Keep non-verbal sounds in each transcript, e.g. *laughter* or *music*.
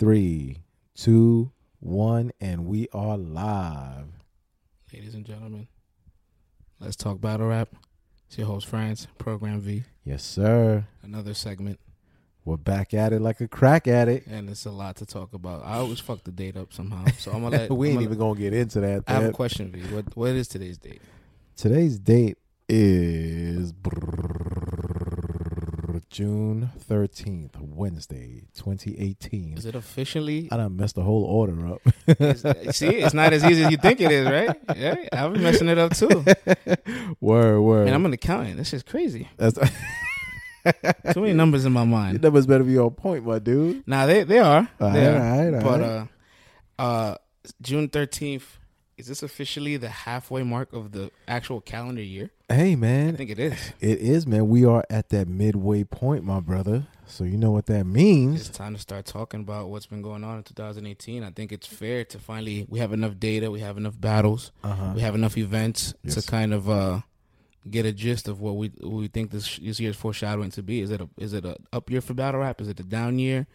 Three, two, one, and we are live. Ladies and gentlemen, let's talk battle rap. It's your host, France, Program V. Yes, sir. Another segment, We're back at it like a crack at it. and it's a lot to talk about. I always fuck the date up somehow, so I'm gonna *laughs* let. we I'm ain't gonna- even gonna get into that. I have a question, V. What what is today's date? Today's date is June thirteenth, Wednesday, twenty eighteen. Is it officially? I done messed the whole order up. see, it's not as easy as you think it is, right? Yeah, I've been messing it up too. *laughs* word, word. And I'm an accountant. This is crazy. That's, *laughs* Too many numbers in my your mind. numbers better be on point, my dude. Now they they are. All They right, are. all right, all but right. uh, uh, June 13th. Is this officially the halfway mark of the actual calendar year? Hey, man, I think it is. it is, man. We are at that midway point, my brother. So you know what that means. It's time to start talking about what's been going on in 2018. I think it's fair to finally we have enough data, we have enough battles, Uh-huh. we have enough events Yes. to kind of uh, get a gist of what we what we think this this year's foreshadowing to be. Is it a is it a up year for battle rap? Is it a down year?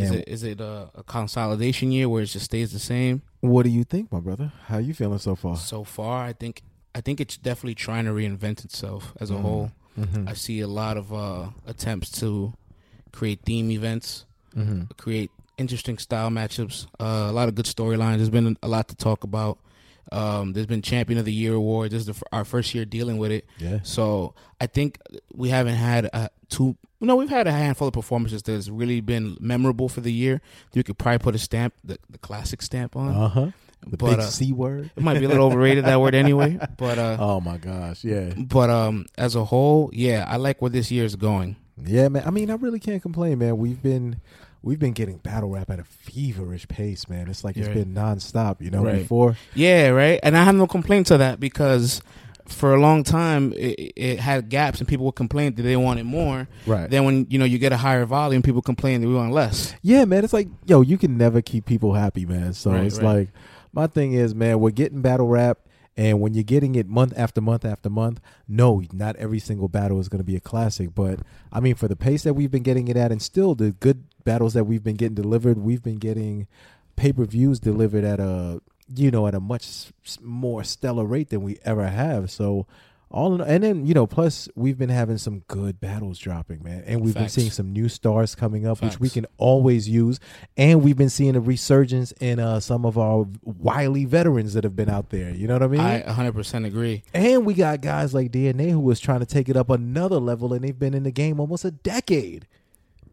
Is it is it a, a consolidation year where it just stays the same? what do you think, my brother? How you feeling so far? So far, I think I think it's definitely trying to reinvent itself as a Mhm. whole. Mm-hmm. I see a lot of uh, attempts to create theme events. Mm-hmm. create interesting style matchups. Uh, a lot of good storylines. There's been a lot to talk about. Um, there's been Champion of the Year award. This is the, our first year dealing with it, Yeah. so I think we haven't had uh, two. No, we've had a handful of performances that's really been memorable for the year. You could probably put a stamp, the, the classic stamp on. Uh huh. The but big uh, C word. it might be a little overrated that word anyway. *laughs* But uh, Oh my gosh, yeah, but um, as a whole, yeah, I like where this year is going. yeah, man. I mean, I really can't complain, man. We've been we've been getting battle rap at a feverish pace, man. It's like it's Right. been nonstop. You know, Right. before Yeah, right. And I have no complaint to that because for a long time it, it had gaps and people would complain that they wanted more. right. Then when you know you get a higher volume, people complain that we want less. Yeah, man. It's like, yo, you can never keep people happy, man. So Right, it's right. like, my thing is, man, we're getting battle rap, and when you're getting it month after month after month, no, not every single battle is going to be a classic. But I mean, for the pace that we've been getting it at, and still the good battles that we've been getting delivered, we've been getting pay per views delivered at a, you know, at a much more stellar rate than we ever have. So. All in, and then you know, plus we've been having some good battles dropping, man, and we've Facts. been seeing some new stars coming up, which we can always use. And we've been seeing a resurgence in uh, some of our wily veterans that have been out there. You know what I mean? I 100% agree. and we got guys like DNA who was trying to take it up another level, and they've been in the game almost a decade.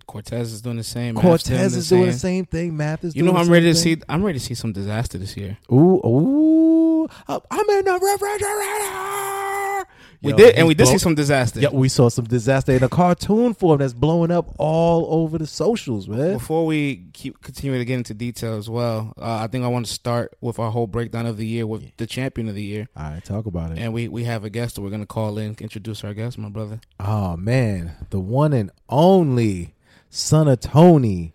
Cortez is doing the same. Cortez is doing the same thing. Math is You doing know, I'm same ready to thing. see. I'm ready to see some disaster this year. Ooh, ooh, uh, I'm in the refrigerator. We Yo, did, and we did blow- see some disaster. Yeah, we saw some disaster in a cartoon form that's blowing up all over the socials, man. Before we keep continue to get into detail as well, uh, I think I want to start with our whole breakdown of the year with the champion of the year, All right, talk about it. and we we have a guest that we're gonna call in, introduce our guest, my brother. Oh man, the one and only son of Tony.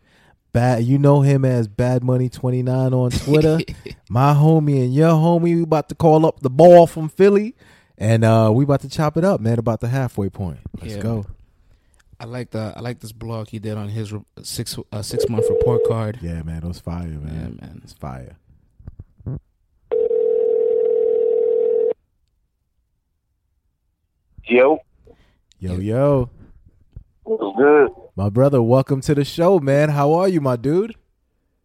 Bad, you know him as Bad Money Twenty Nine on Twitter. *laughs* My homie and your homie, we about to call up the ball from Philly, and uh we about to chop it up, man. About the halfway point. Let's Yeah. go. I like the I like this blog he did on his re- six uh, six month report card. Yeah, man, it was fire, Yeah, man. man. It's fire. Yo, Yo, yo, what's good? my brother, welcome to the show, man. How are you, my dude?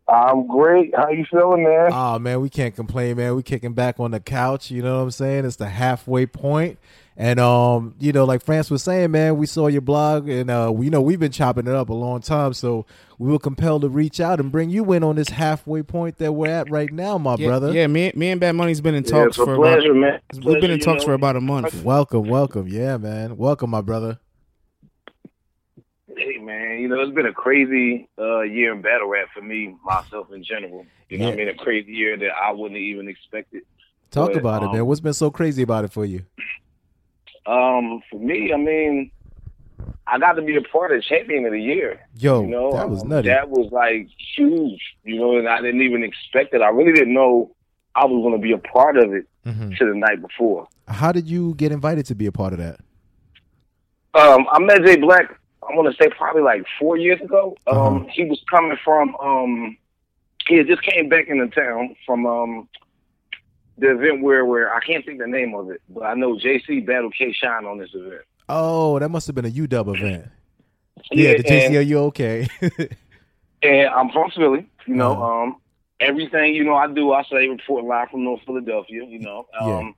I'm great. How you feeling, man? Oh man, we can't complain, man. We kicking back on the couch. You know what I'm saying? It's the halfway point, and um, you know, like France was saying, man, we saw your blog, and uh, we you know we've been chopping it up a long time, so we were compelled to reach out and bring you in on this halfway point that we're at right now, my yeah, brother. Yeah, me me and Bad Money's been in Yeah, talks it's a for about pleasure, man. we've been in talks know. for about a month. Welcome, welcome, yeah, man. Welcome, my brother. Hey, man, you know, it's been a crazy uh, year in battle rap for me, myself in general. You know what I mean? A crazy year that I wouldn't even expect it. Talk But, about it, um, man. What's been so crazy about it for you? Um, for me, I mean, I got to be a part of champion of the year. Yo, you know, that was Um, nutty. That was like huge, you know, and I didn't even expect it. I really didn't know I was going to be a part of it Mhm. to the night before. How did you get invited to be a part of that? Um, I met Jay Black I want to say probably like four years ago. Um, Uh-huh. he was coming from um, he had just came back into town from um the event where where I can't think the name of it, but I know JC battled K Shine on this event. Oh, that must have been a UW event. Yeah, the and- JCLU okay. *laughs* And I'm from Philly, you know. Uh-huh. Um, everything you know, I do. I say report live from North Philadelphia. You know. Um, Yeah.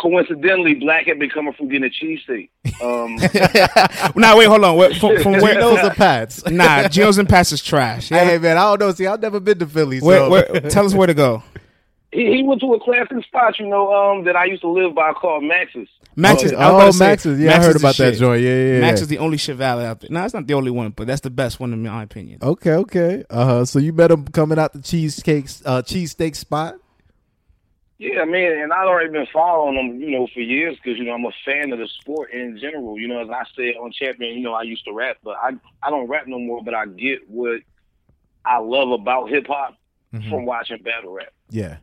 Coincidentally, Black had been coming from getting a cheesesteak. Um, *laughs* now wait, hold on. Where, from, from where? Geno's the Pats. *laughs* Nah, Geno's and Pat's is trash. Hey man, I don't know. See, I've never been to Philly. So. Where, where, tell us where to go. he, he went to a classic spot, you know, um, that I used to live by called Max's. Max's. oh, is. I was about oh, say, Max's. Yeah, Max I heard about that shit. joint. Yeah, yeah, yeah. Max is the only shit valley out there. No, it's not the only one, but that's the best one in my opinion. Okay, okay. Uh huh. So you met him coming out the cheesecake, uh, cheesesteak spot. Yeah, man, and I'd already been following him, you know, for years because you know I'm a fan of the sport in general. You know, as I said on Champion, you know, I used to rap, but I I don't rap no more. But I get what I love about hip hop Mhm. from watching battle rap. Yeah.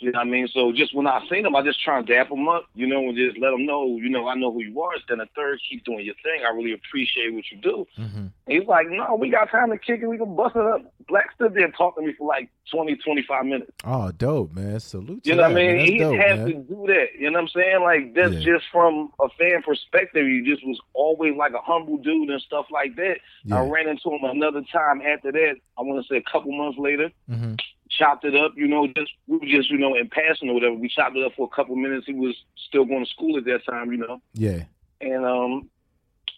You know what I mean? So just when I seen him, I just try and dap him up, you know, and just let him know, you know, I know who you are. Then the third, keep doing your thing. I really appreciate what you do. Mm-hmm. He's like, no, we got time to kick it. We can bust it up. Black stood there talking to me for like 20, 25 minutes. Oh, dope, man. Salute. You know that, what I mean? man. He dope, had man. to do that. You know what I'm saying? Like that's Yeah. just from a fan perspective. He just was always like a humble dude and stuff like that. I ran into him another time after that. I want to say a couple months later. Mm-hmm. Chopped it up, you know, just we were just, you know, in passing or whatever. We chopped it up for a couple minutes. He was still going to school at that time, you know. Yeah. And um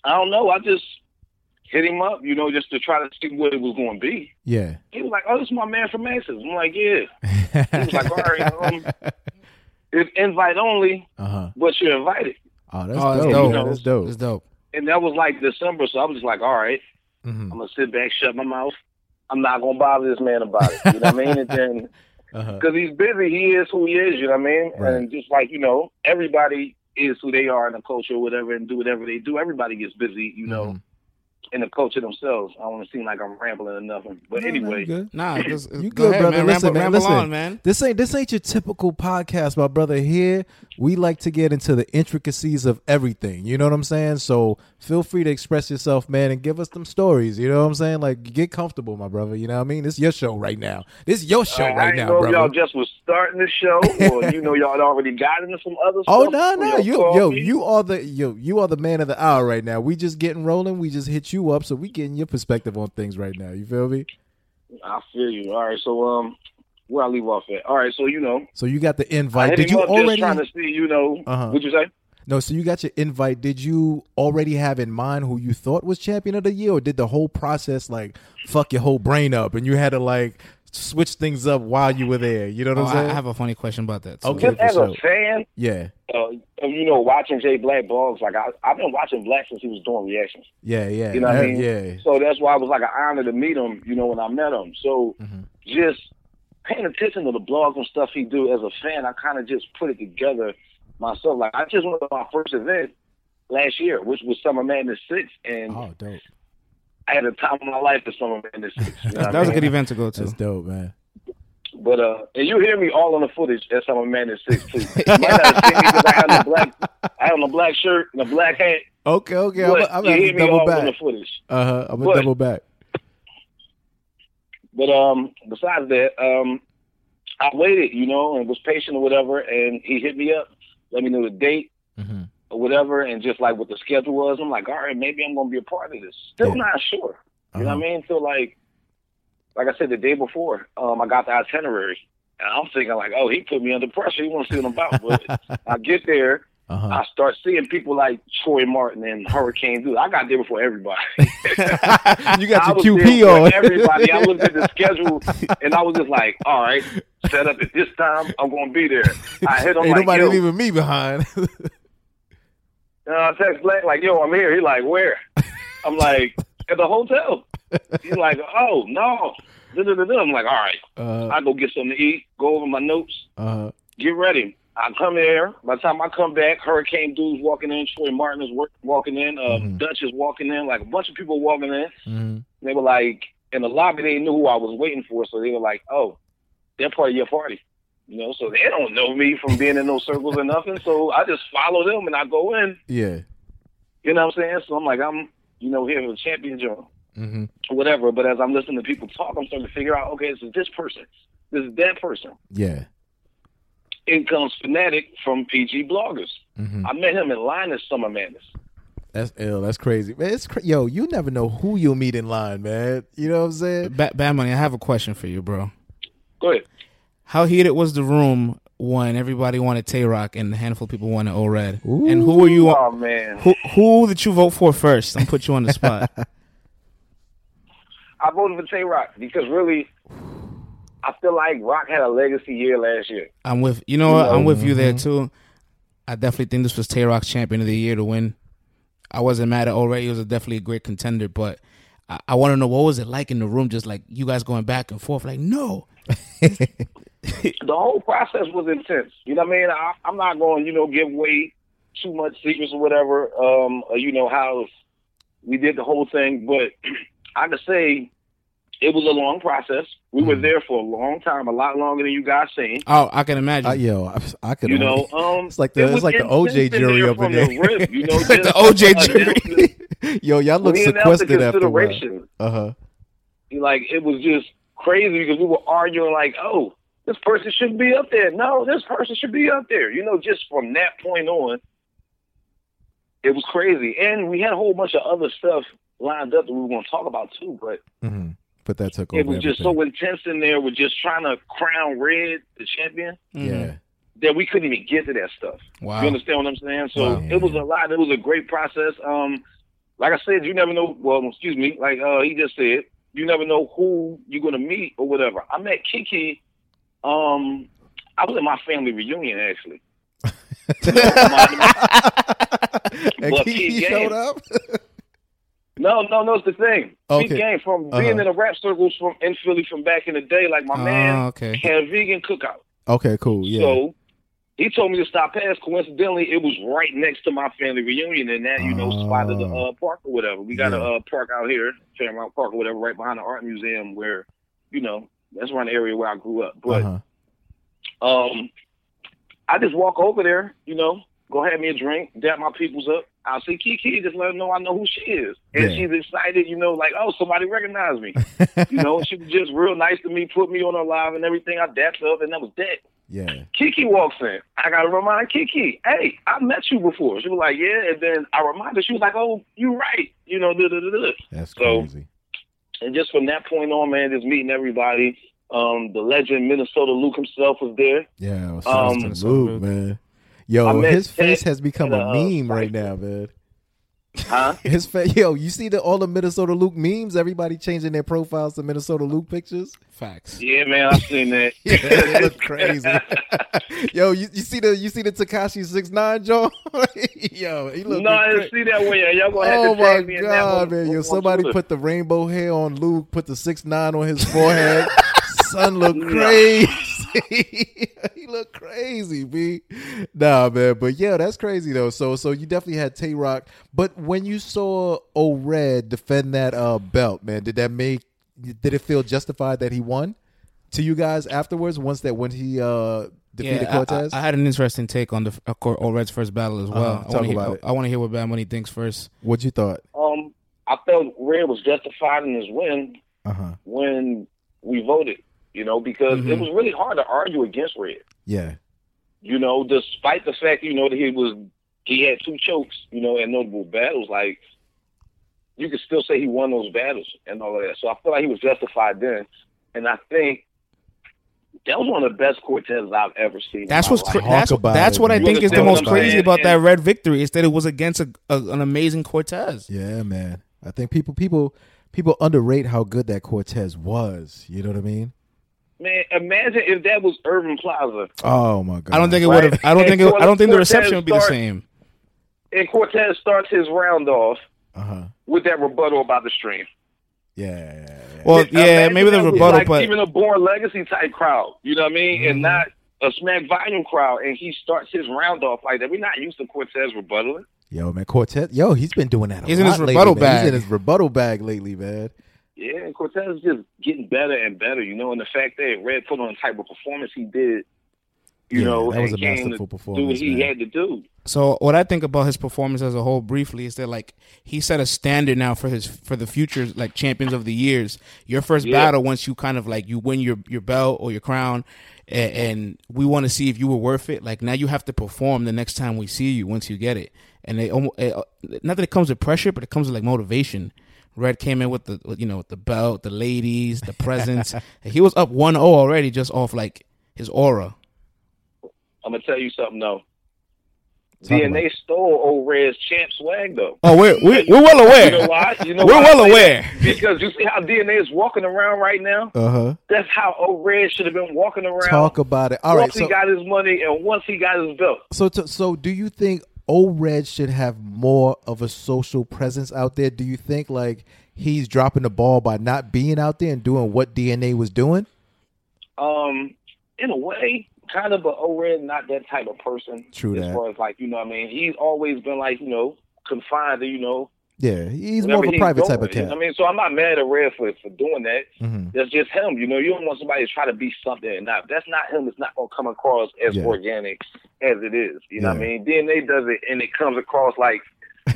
I don't know, I just hit him up, you know, just to try to see what it was gonna be. Yeah. He was like, Oh, this is my man from Max's. I'm like, Yeah. *laughs* He was like, All right, um, it's invite only, uh huh. but you're invited. Oh, that's Oh, that's dope. dope. man. That's dope. It's dope. And that was like December, so I was just like, All right, Mm-hmm. I'm gonna sit back, shut my mouth. I'm not gonna bother this man about it. You know what I mean? And then *laughs* Uh-huh. because he's busy, he is who he is. You know what I mean? Right. And just like you know, everybody is who they are in the culture, or whatever, and do whatever they do. Everybody gets busy, you know, Mhm. In the culture themselves. I don't want to seem like I'm rambling or nothing, but No, no, anyway, you good. Nah, just, You go good, ahead, brother. man. Listen, ramble, man, ramble listen. on, man. This ain't this ain't your typical podcast, my brother. Here we like to get into the intricacies of everything. You know what I'm saying? So feel free to express yourself, man, and give us some stories. You know what I'm saying? Like get comfortable, my brother. You know what I mean? This is your show right now. This is your show Uh, right didn't now, know if brother. y'all just was starting the show, *laughs* or you know y'all had already got into some other Oh stuff. no no y'all you called yo me. you are the yo you are the man of the hour right now. We just getting rolling. We just hit you up, so we getting your perspective on things right now. You feel me? I feel you. All right, so um, where I leave off at? All right, so you know, So you got the invite. Did you already? trying to see, you know, Uh-huh. what'd you say? No, so you got your invite. Did you already have in mind who you thought was champion of the year, or did the whole process like fuck your whole brain up and you had to like switch things up while you were there? You know what Oh, I'm saying? I have a funny question about that. Too. Okay. Just for as a fan, yeah, uh, you know, watching Jay Black blogs, like I, I've been watching Black since he was doing reactions. yeah, yeah. You know what I yeah, mean? Yeah. So that's why it was like an honor to meet him, you know, when I met him. So Mhm. just paying attention to the blogs and stuff he do as a fan, I kind of just put it together myself. Like I just went to my first event last year, which was Summer Madness Six, and Oh, dope. I had the time of my life at Summer Madness Six. You know what that I was a good event to go to. That's dope, man. But uh, and you hear me all on the footage at Summer Madness Six too. *laughs* You might not have seen me because I had a black, I had on a black shirt and a black hat. Okay, okay. I'm, but I'm you hear me double all on the footage. Uh huh. I'm gonna But- double back. But um, besides that, um, I waited, you know, and was patient or whatever. And he hit me up, let me know the date hmm or whatever, and just like what the schedule was. I'm like, all right, maybe I'm gonna be a part of this. Still Yeah. not sure. You know Uh-huh. what I mean? So like, like I said the day before, um, I got the itinerary, and I'm thinking like, oh, he put me under pressure. He wants to see what I'm about. But *laughs* I get there, Uh huh. I start seeing people like Troy Martin and Hurricane Dude. I got there before everybody. *laughs* you got your QP on. Everybody, I looked at the schedule *laughs* and I was just like, all right, set up at this time. I'm going to be there. I hit on Ain't like, nobody leaving me behind. Uh, I text Black like, yo, I'm here. He like, where? I'm like, *laughs* at the hotel. He's like, oh no. Da-da-da-da. I'm like, all right. uh I go get something to eat. Go over my notes. uh Get ready. I come here. By the time I come back, Hurricane Dude's walking in. Troy Martin is work, walking in. Uh, Mhm. Dutch is walking in. Like a bunch of people walking in. hmm They were like in the lobby. They knew who I was waiting for, so they were like, "Oh, they're part of your party," you know. So they don't know me from being in those circles or nothing. So I just follow them and I go in. Yeah. You know what I'm saying? So I'm like, I'm, you know, here for the champion joint, hmm whatever. But as I'm listening to people talk, I'm starting to figure out, okay, this is this person, this is that person. Yeah. In comes Fanatic from PG Bloggers. hmm I met him in line at Summer Madness. That's ill. That's crazy, man. It's cra- yo. You never know who you'll meet in line, man. You know what I'm saying? Ba- Bad Money, I have a question for you, bro. Go ahead. How heated was the room when everybody wanted Tay Rock and a handful of people wanted O Red? And who were you? Oh man, Who who did you vote for first? I'm put you on the spot. *laughs* I voted for Tay Rock because really, I feel like Rock had a legacy year last year. I'm with you know what? I'm with you there mm-hmm. too. I definitely think this was Tay Rock's champion of the year to win. I wasn't mad at already. He was a definitely a great contender, but I, I want to know what was it like in the room, just like you guys going back and forth. Like, no, *laughs* *laughs* the whole process was intense. You know what I mean? I, I'm not going, you know, give away too much secrets or whatever. Um, or, you know how we did the whole thing, but *clears throat* I could say it was a long process. We were there for a long time, a lot longer than you guys seen. oh, I can imagine. I, yo, I, I could. You know, um, it's like the it it's like the OJ jury there up in there. the rip, you *laughs* know, The OJ a- jury. *laughs* yo, y'all look we the sequestered after a Uh huh. like it was just crazy because we were arguing like, oh, this person shouldn't be up there. No, this person should be up there. You know, just from that point on, it was crazy. And we had a whole bunch of other stuff lined up that we were going to talk about too, but hmm But that took over. it was just everything. so intense in there with just trying to crown Red the champion Mhm. Yeah. that we couldn't even get to that stuff. Wow. You understand what I'm saying? So Wow. it was a lot. It was a great process. Um, like I said, you never know. Well, excuse me. Like uh, he just said, you never know who you're gonna meet or whatever. I met Kiki. Um, I was at my family reunion actually. *laughs* and But Kiki showed up. No, no, no. It's the thing. Okay. Pete Game from Uh-huh. being in the rap circles from in Philly from back in the day. Like my man Oh, okay. had a vegan cookout. okay, cool. Yeah. So he told me to stop past. Coincidentally, it was right next to my family reunion, and that you know spot of the uh, park or whatever. We got Yeah. a uh, park out here, Fairmount Park or whatever, right behind the art museum, where you know that's the area where I grew up. But uh-huh. um, I just walk over there, you know, go have me a drink, dap my peoples up. I'll see Kiki, just let her know I know who she is, and Yeah. she's excited, you know, like oh somebody recognized me, *laughs* you know. She was just real nice to me, put me on her live and everything. I dapped up, and that was that. yeah. Kiki walks in. I gotta remind Kiki, hey, I met you before. She was like, yeah, and then I reminded her. She was like, oh, you're right, you know, da da da da. That's So- crazy. And just from that point on, man, just meeting everybody. Um, the legend Minnesota Luke himself was there. Yeah. What's Um, Luke, man. Yo, I met his face Ted has become at a a, uh, meme right now, man. Huh? *laughs* His face, yo, you see the all the Minnesota Luke memes? Everybody changing their profiles to Minnesota Luke pictures. Facts. yeah, man, I've seen that. *laughs* Yeah, it look crazy. *laughs* yo, you, you see the you see the Tekashi six nine Joe? yo, he look no, I didn't see that one yet. Y'all gonna have Oh to my tag me in that god, one. man! Yo, somebody put the rainbow hair on Luke, put the six nine on his forehead. Son look Nah. crazy. *laughs* he look crazy, b. Nah, man, but yeah, that's crazy though. So, so you definitely had Tay Rock, but when you saw O Red defend that uh, belt, man, did that make? Did it feel justified that he won to you guys afterwards? Once that when he uh, defeated Yeah, Cortez, I, I had an interesting take on the uh, Cor- Red's first battle as well. Uh-huh. I Talk want to hear, about it. I want to hear what Bad Money thinks first. what you thought? Um, I felt Red was justified in his win Uh huh. when we voted. You know, because it Mhm. was really hard to argue against Red. Yeah. you know, despite the fact, you know, that he was he had two chokes, you know, and notable battles, like you could still say he won those battles and all of that. So I feel like he was justified then. And I think that was one of the best Cortez I've ever seen. That's what's life. cra- that's about that's what I man. think is the most crazy saying? about that red victory is that it was against a, a, an amazing Cortez. Yeah, man. I think people people people underrate how good that Cortez was. You know what I mean? Man, imagine if that was Urban Plaza Oh my god. I don't think it Right. would have. I don't And think. It, I don't think the reception would be the same. and Cortez starts his round off Uh huh. with that rebuttal about the stream. Yeah, yeah, yeah. Well, yeah, Imagine maybe the rebuttal, like but even a Born Legacy type crowd, you know what I mean, Mhm. and not a Smack Volume crowd, and he starts his round off like that. We're not used to Cortez rebuttaling. Yo, man, Cortez. Yo, he's been doing that. A He's in lot his lately, rebuttal man. bag. He's in his rebuttal bag lately, man. Yeah, and Cortez is just getting better and better, you know, and the fact that Red put on the type of performance he did, You Yeah, know, that was a masterful to do performance, what he man. had to do. So what I think about his performance as a whole, briefly, is that like he set a standard now for his for the future like champions of the years. Your first Yeah. battle, once you kind of like you win your your belt or your crown, and, and we want to see if you were worth it. Like now you have to perform the next time we see you once you get it. And they almost it, eh, uh, not that it comes with pressure, but it comes with like motivation. Red came in with the you know with the belt, the ladies, the presents. *laughs* he was up 1-0 already just off like his aura. I'm gonna tell you something though. Talk DNA stole old Red's champ swag though. Oh, we're we're, we're well aware. You know why? You know We're why well aware. Because you see how DNA is walking around right now. Uh huh. That's how old Red should have been walking around. Talk about it. All right. once So he got his money and once he got his belt. so to, so do you think old Red should have more of a social presence out there? Do you think like he's dropping the ball by not being out there and doing what DNA was doing? Um, in a way, kind of, but Oren not that type of person. True as that. far as like you know, what I mean, he's always been like you know confined to you know. Yeah, he's whenever more of a private type of cat. I mean, so I'm not mad at Red for for doing that. hmm That's just him. You know, you don't want somebody to try to be something and not. That's not him. It's not gonna come across as Yeah. organic as it is. You know what I mean? DNA does it, and it comes across like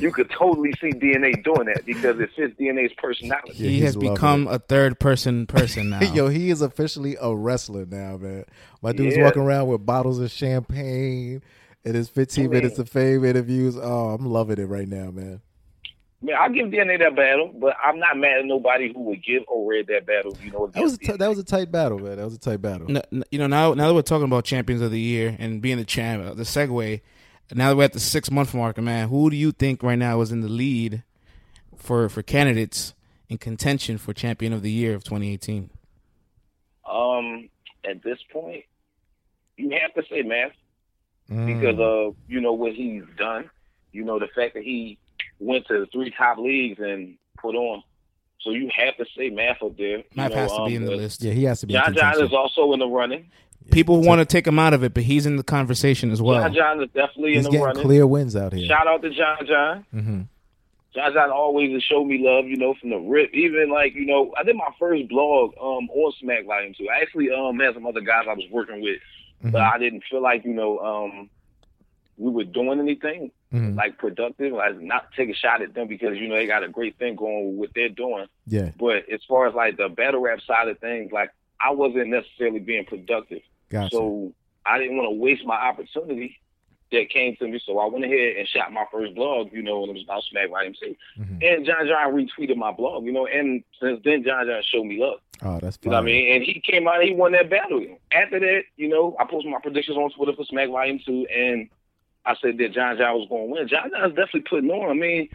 you could totally see DNA doing that because it fits DNA's personality. Yeah, he has loving become a third person person *laughs* now. Yo, he is officially a wrestler now, man. My dude's Yeah. walking around with bottles of champagne and his 15 I mean- minutes of fame interviews. Oh, I'm loving it right now, man. Man, I give DNA that battle, but I'm not mad at nobody who would give O'Red that battle. You know, That was a that was a tight battle, man. That was a tight battle. N- n- you know now now that we're talking about champions of the year and being the champ, uh, the segue. Now that we're at the six month mark, man, who do you think right now is in the lead for for candidates in contention for champion of the year of 2018? Um, at this point, you have to say Math Mm. because of you know what he's done. You know the fact that he went to the three top leagues and put on. So you have to say Math up there. You Matt know, has to um, be in the list. yeah, he has to be. John John is also in the running. People want to take him out of it, but he's in the conversation as well. John John is definitely He's in the getting running. clear wins out here. Shout out to John John. hmm John John always has showed me love, you know, from the rip. Even like, you know, I did my first blog um on Smack Volume Two. I actually um had some other guys I was working with, Mm-hmm. but I didn't feel like, you know, um we were doing anything hmm like productive. Like not take a shot at them because, you know, they got a great thing going with what they're doing. Yeah, But as far as like the battle rap side of things, like I wasn't necessarily being productive. gotcha. So I didn't want to waste my opportunity that came to me. So I went ahead and shot my first blog, you know, and it was about Smack 2. Mhm. And John John retweeted my blog, you know, and since then John John showed me love. oh, that's You know I mean? And he came out and he won that battle. After that, you know, I posted my predictions on Twitter for Smack Volume 2 and I said that John John was going to win. John John's definitely putting on. I mean,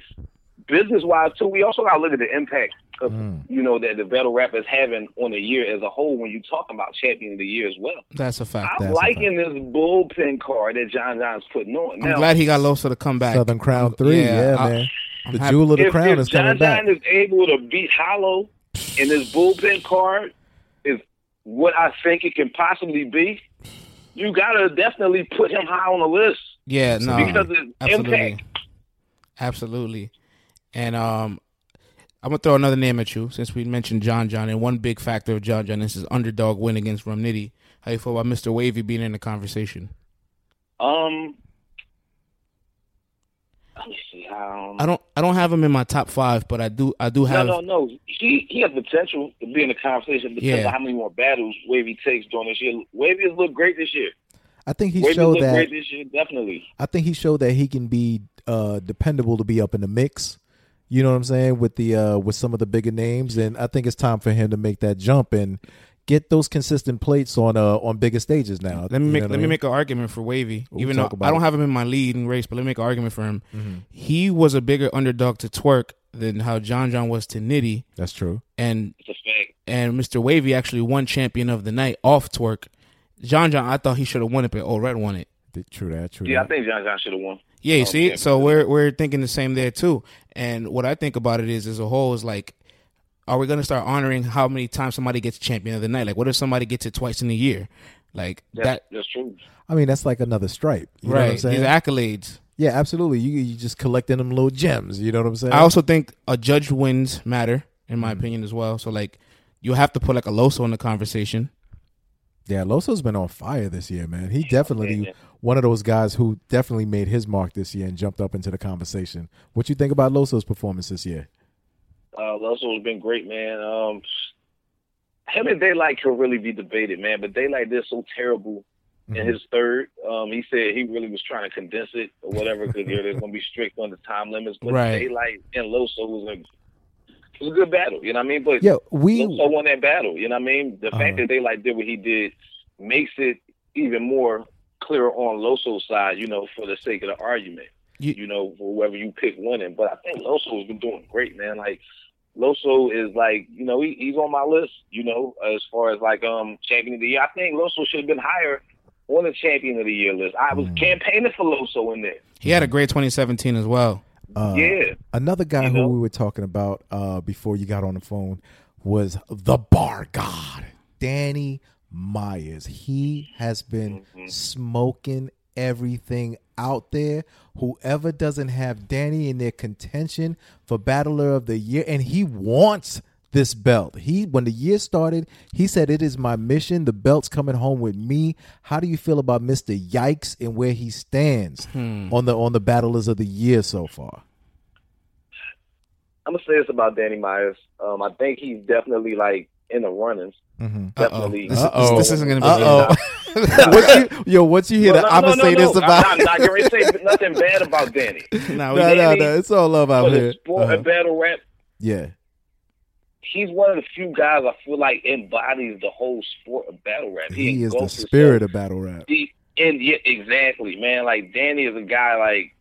business wise too, we also got to look at the impact of Mm. you know that the battle rap is having on the year as a whole when you talk about champion of the year as well. That's a fact. I'm That's a liking this bullpen card that John John's putting on. I'm glad he got Loso to come back. Southern Crown three, yeah, I- man. I'm the happy- jewel of the if, crown if is coming John back. John is able to beat Hollow in this bullpen card is what I think it can possibly be. You gotta definitely put him high on the list Yeah, no, because of his absolutely, impact. absolutely. And um, I'm gonna throw another name at you since we mentioned John John, and one big factor of John John is his underdog win against Rum Nitty. How you feel about Mr. Wavy being in the conversation? Um, let me see how. I don't, I don't have him in my top five, but I do, I do have. no, no. no. He he has potential to be in the conversation. because Yeah. on how many more battles Wavy takes during this year. Wavy has looked great this year. I think he Wavy showed that. great this year, definitely. I think he showed that he can be uh, dependable to be up in the mix. You know what I'm saying with the uh, with some of the bigger names, and I think it's time for him to make that jump and get those consistent plates on uh, on bigger stages now. Let me You make let I me mean? make an argument for Wavy, We'll even though about I don't it. have him in my lead in race, but let me make an argument for him. Mhm. He was a bigger underdog to Twork than how John John was to Nitty, That's true. and It's a fact. and Mr. Wavy actually won champion of the night off Twork. John John, I thought he should have won it, but Old Red won it. True that. True Yeah, I think John John should have won. Yeah, you Oh, see, yeah. so we're we're thinking the same there too. And what I think about it is, as a whole, is like, are we gonna start honoring how many times somebody gets champion of the night? Like, what if somebody gets it twice in a year? Like That's, that, that's true. I mean, that's like another stripe. You know what I'm right? saying? These accolades. yeah, absolutely. You you just collecting them little gems. You know what I'm saying? I also think a judge wins matter, in Mm-hmm. my opinion, as well. So like, you have to put like a Loso in the conversation. Yeah, Loso's been on fire this year, man. He definitely one of those guys who definitely made his mark this year and jumped up into the conversation. What you think about Loso's performance this year? Uh, Loso's been great, man. Um, him and Daylyt can really be debated, man. But Daylyt did so terrible mm-hmm. in his third. Um, he said he really was trying to condense it or whatever because *laughs* there's going to be strict on the time limits. But right. Daylyt and Loso was a it was a good battle, you know what I mean? But yeah, we Loso won that battle, you know what I mean? The uh fact that Daylyt did what he did makes it even more clear on Loso's side, you know, for the sake of the argument. You, you know, for whoever you pick winning. But I think Loso's been doing great, man. Like Loso is like, you know, he, he's on my list, you know, as far as like um champion of the year. I think Loso should have been higher on the champion of the year list. I was mm. campaigning for Loso in there. He had a great 2017 as well. Uh, yeah. Another guy you who know? we were talking about uh, before you got on the phone was the bar god, Danny Myers. He has been mm-hmm. smoking everything out there. Whoever doesn't have Danny in their contention for Battler of the Year, and he wants this belt. He when the year started, he said it is my mission. The belt's coming home with me. How do you feel about Mr. Yikes and where he stands hmm. on the on the Battlers of the Year so far? I'm gonna say this about Danny Myers. Um, I think he's definitely like in the runnings. Mm-hmm. Definitely. This, this, this, isn't going to be. Uh-oh. *laughs* what you, yo, what you hear? Well, no, I'm gonna no, say no, this about. I'm not, not going to say *laughs* nothing bad about Danny. no, no, no, no, it's all love out here. Sport uh-huh. and battle rap. Yeah. He's one of the few guys I feel like embodies the whole sport of battle rap. He, he is the spirit of battle rap. He, and yeah, exactly, man. Like Danny is a guy like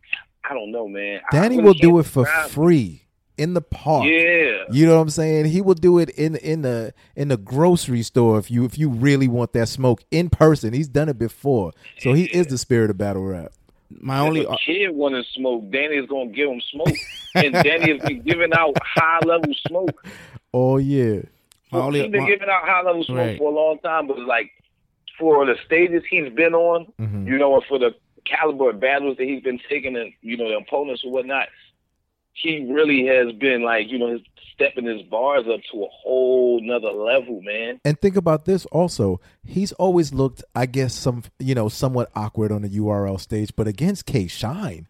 I don't know, man. Danny really will do it for free in the park. Yeah. You know what I'm saying? He will do it in in the in the grocery store if you if you really want that smoke in person. He's done it before. So he is the spirit of battle rap. My if only a kid want to smoke, Danny is gonna give him smoke, and Danny has been giving out high level smoke. *laughs* Oh yeah, my only, he's been my, giving out high level smoke right. for a long time, but like for the stages he's been on, mm-hmm. you know, and for the caliber of battles that he's been taking, and you know, the opponents or whatnot, he really has been like you know stepping his bars up to a whole nother level, man. And think about this also. He's always looked, I guess, some you know, somewhat awkward on the URL stage, but against K Shine,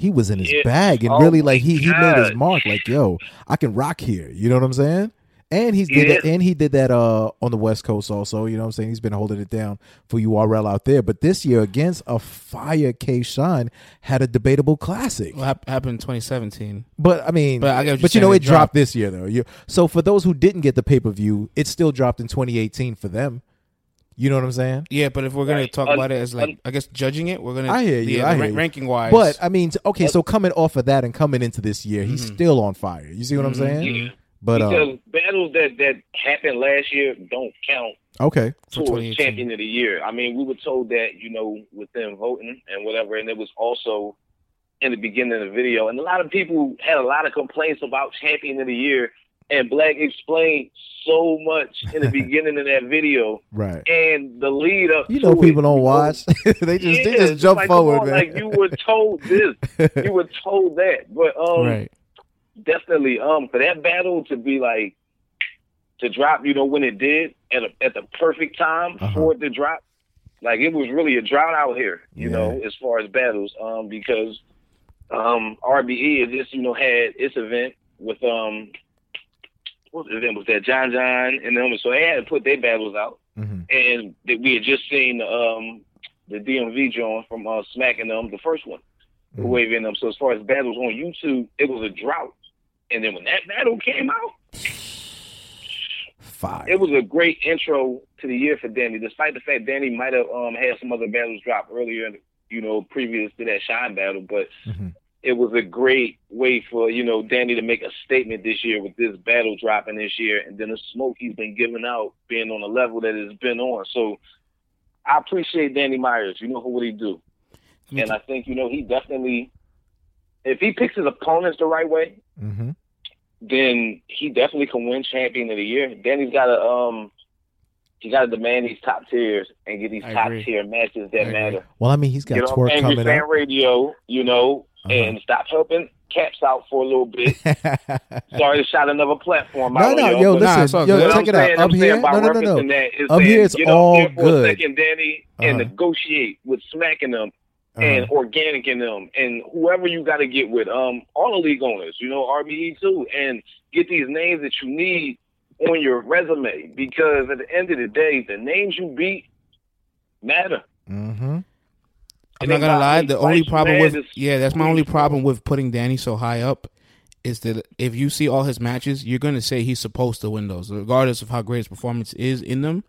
he was in his yeah. bag and oh really like he he made his mark. Like, yo, I can rock here. You know what I'm saying? And he's did yeah. that, and he did that uh, on the West Coast also. You know what I'm saying? He's been holding it down for you URL out there. But this year against a fire K Shine had a debatable classic. What happened in 2017? But I mean, but, I but you know, it, dropped. dropped this year though. You, so for those who didn't get the pay per view, it still dropped in 2018 for them. You know what I'm saying? Yeah, but if we're gonna talk about it as like, I guess judging it, we're gonna. I hear you. Yeah, I hear you. ranking wise. But I mean, okay, so coming off of that and coming into this year, he's mm-hmm. still on fire. You see what mm-hmm. I'm saying? Yeah. But uh, because uh, battles that that happened last year don't count. Okay. Towards champion of the year. I mean, we were told that you know with them voting and whatever, and it was also in the beginning of the video, and a lot of people had a lot of complaints about champion of the year. And Black explained so much in the *laughs* beginning of that video, right? And the lead up. You know, people it, don't watch; *laughs* they just yeah, they just jump like, forward, on, man. Like you were told this, *laughs* you were told that, but um, right definitely um for that battle to be like to drop, you know, when it did at a, at the perfect time uh-huh. for it to drop. Like it was really a drought out here, you yeah. know, as far as battles, um, because um RBE has just, you know, had its event with um what event was that? John John and them so they had to put their battles out. Mm-hmm. And we had just seen um the DMV joint from uh smacking them, the first one. Mm-hmm. Waving them. So as far as battles on YouTube, it was a drought. And then when that battle came out, Fire. It was a great intro to the year for Danny, despite the fact Danny might have um, had some other battles drop earlier, you know, previous to that Shine battle. But mm-hmm. It was a great way for you know Danny to make a statement this year with this battle dropping this year, and then the smoke he's been giving out being on the level that it's been on. So I appreciate Danny Myers. You know what he do, and I think you know he definitely, if he picks his opponents the right way. Mm-hmm then he definitely can win champion of the year. He's got to um he got to demand these top tiers and get these I top agree. tier matches that matter. Well, I mean, he's got you know, Twork coming fan up. radio, you know, uh-huh. and stop helping caps out for a little bit. *laughs* Sorry to shout another platform no, out. no, on yo, y'all, nah, listen, all yo, what check I'm it out. Up I'm here, no, no, no, referencing no. That is Up here, it's get all up there for good. A second, Danny, and Uh-huh. negotiate with smacking them Uh-huh. and organic in them and whoever you got to get with um all the league owners you know RBE too and get these names that you need on your resume because at the end of the day the names you beat matter Mm-hmm. I'm And not gonna lie. The only problem with is- yeah, that's my only problem with putting Danny so high up is that if you see all his matches, you're gonna say he's supposed to win those, regardless of how great his performance is in them.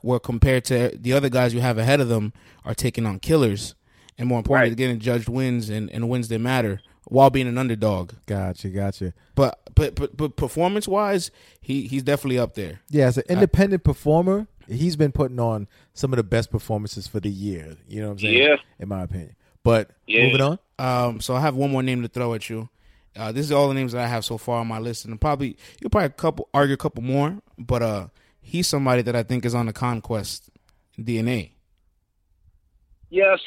Where compared to the other guys you have ahead of them are taking on killers, and more importantly, Right. getting judged wins and, and wins that matter while being an underdog. Gotcha, gotcha. But but but, but performance wise, he he's definitely up there. Yeah, as an independent performer, he's been putting on some of the best performances for the year. You know what I'm saying? Yeah. In my opinion. But Yeah. moving on. Um, so I have one more name to throw at you. Uh, this is all the names that I have so far on my list, and probably you'll probably couple argue a couple more, but uh, he's somebody that I think is on the conquest DNA. yes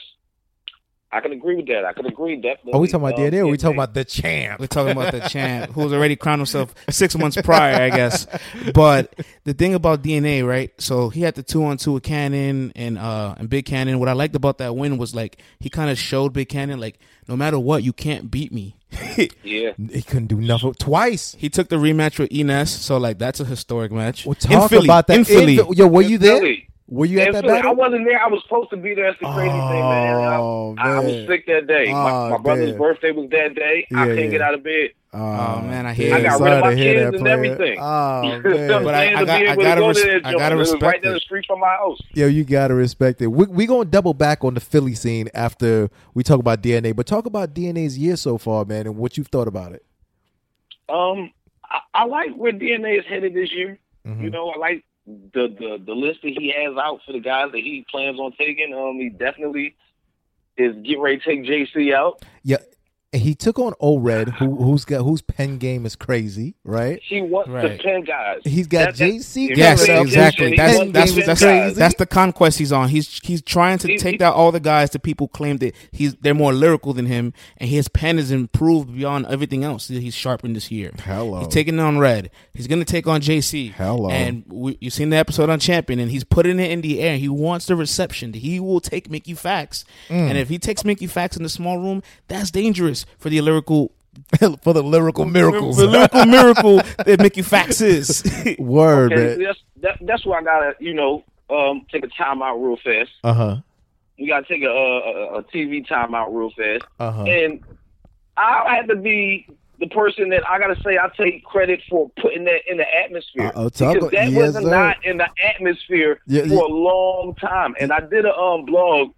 I can agree with that I can agree definitely Are we talking about Um, DNA or are we talking about the champ? We're talking about the champ who's already crowned himself six months prior, I guess. But the thing about DNA, right? So he had the two on two with Cannon and uh and Big Cannon. What I liked about that win was like he kind of showed Big Cannon like no matter what, you can't beat me. *laughs* yeah He couldn't do nothing twice. He took the rematch with Ines, so like that's a historic match. Well, In talk Philly, about that. in Philly. Philly. Yo, were you there? Philly. Were you at In that Philly. I wasn't there I was supposed to be there that's the crazy thing man I- Oh, I, I was sick that day. my, Oh, my brother's damn. birthday was that day. I Yeah, couldn't yeah. get out of bed. Oh, man, I hear I it. got sorry rid of my kids that, and player. everything. Oh, *laughs* You know what man. But I- saying? I To got- I to gotta go res- that I gotta It respect right down it. the street from my house. Yo, you gotta respect it. We're we gonna double back on the Philly scene after we talk about DNA, but talk about DNA's year so far, man, and what you've thought about it. Um, I, I like where DNA is headed this year. Mhm. You know, I like the, the the list that he has out for the guys that he plans on taking. Um, he definitely is getting ready to take JC out. Yeah, and he took on O-Red, who who's got whose pen game is crazy, right? He wants Right. the pen guys. He's got That- that- JC. if Yes, exactly. attention, he That's that's the 10 that's, guys. that's the conquest he's on. He's he's trying to He- take he- down all the guys that people claim that he's they're more lyrical than him, and his pen is improved beyond everything else that he's sharpened this year. Hello. He's taking on Red. He's gonna take on JC. Hello. And we, you've seen the episode on Champion, and he's putting it in the air. He wants the reception. He will take Mickey Factz, Mm. and if he takes Mickey Factz in the small room, that's dangerous for the lyrical *laughs* for the lyrical miracles. the lyrical miracle that Mickey Factz is. Word, Okay, man. that's that, that's why I gotta you know um take a time out real fast. Uh huh. We gotta take a, a, a TV time out real fast. Uh huh. And I had to be the person that I gotta say I take credit for putting that in the atmosphere. Uh-oh, talk- because that yes, was sir. not in the atmosphere Yeah, for yeah. a long time. And I did a um blog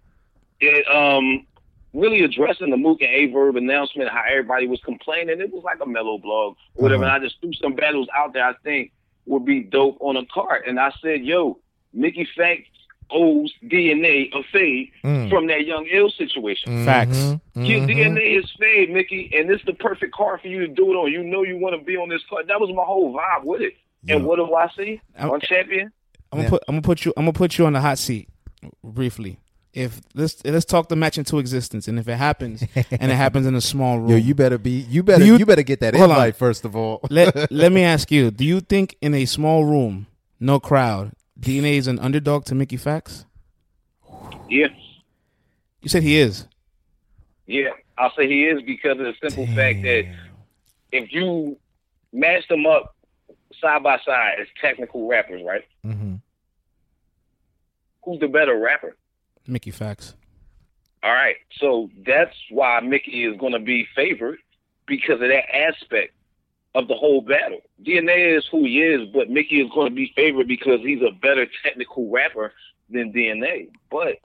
it um really addressing the Mook and Aye Verb announcement, how everybody was complaining. It was like a mellow blog, whatever. Uh-huh. And I just threw some battles out there I think would be dope on a card. And I said, yo, Mickey Factz owes DNA a fade Mm. from that young ill situation. Facts. Mhm, Your mhm. DNA is fade, Mickey, and this the perfect card for you to do it on. You know you want to be on this card. That was my whole vibe with it. And what do I see I'm- on champion? I'm gonna Yeah. put I'm gonna put you I'm gonna put you on the hot seat briefly. If let's let's talk the match into existence, and if it happens, and it happens in a small room, Yo, you better be. You better. You, you- better get that Hold on. invite first of all. let *laughs* let me ask you: Do you think in a small room, no crowd, DNA is an underdog to Mickey Factz? Yeah, You said he is. yeah. I'll say he is because of the simple fact that if you match them up side by side as technical rappers, right? Mm-hmm. Who's the better rapper? Mickey Factz. All right. So that's why Mickey is going to be favored because of that aspect of the whole battle. DNA is who he is, but Mickey is going to be favored because he's a better technical rapper than DNA. But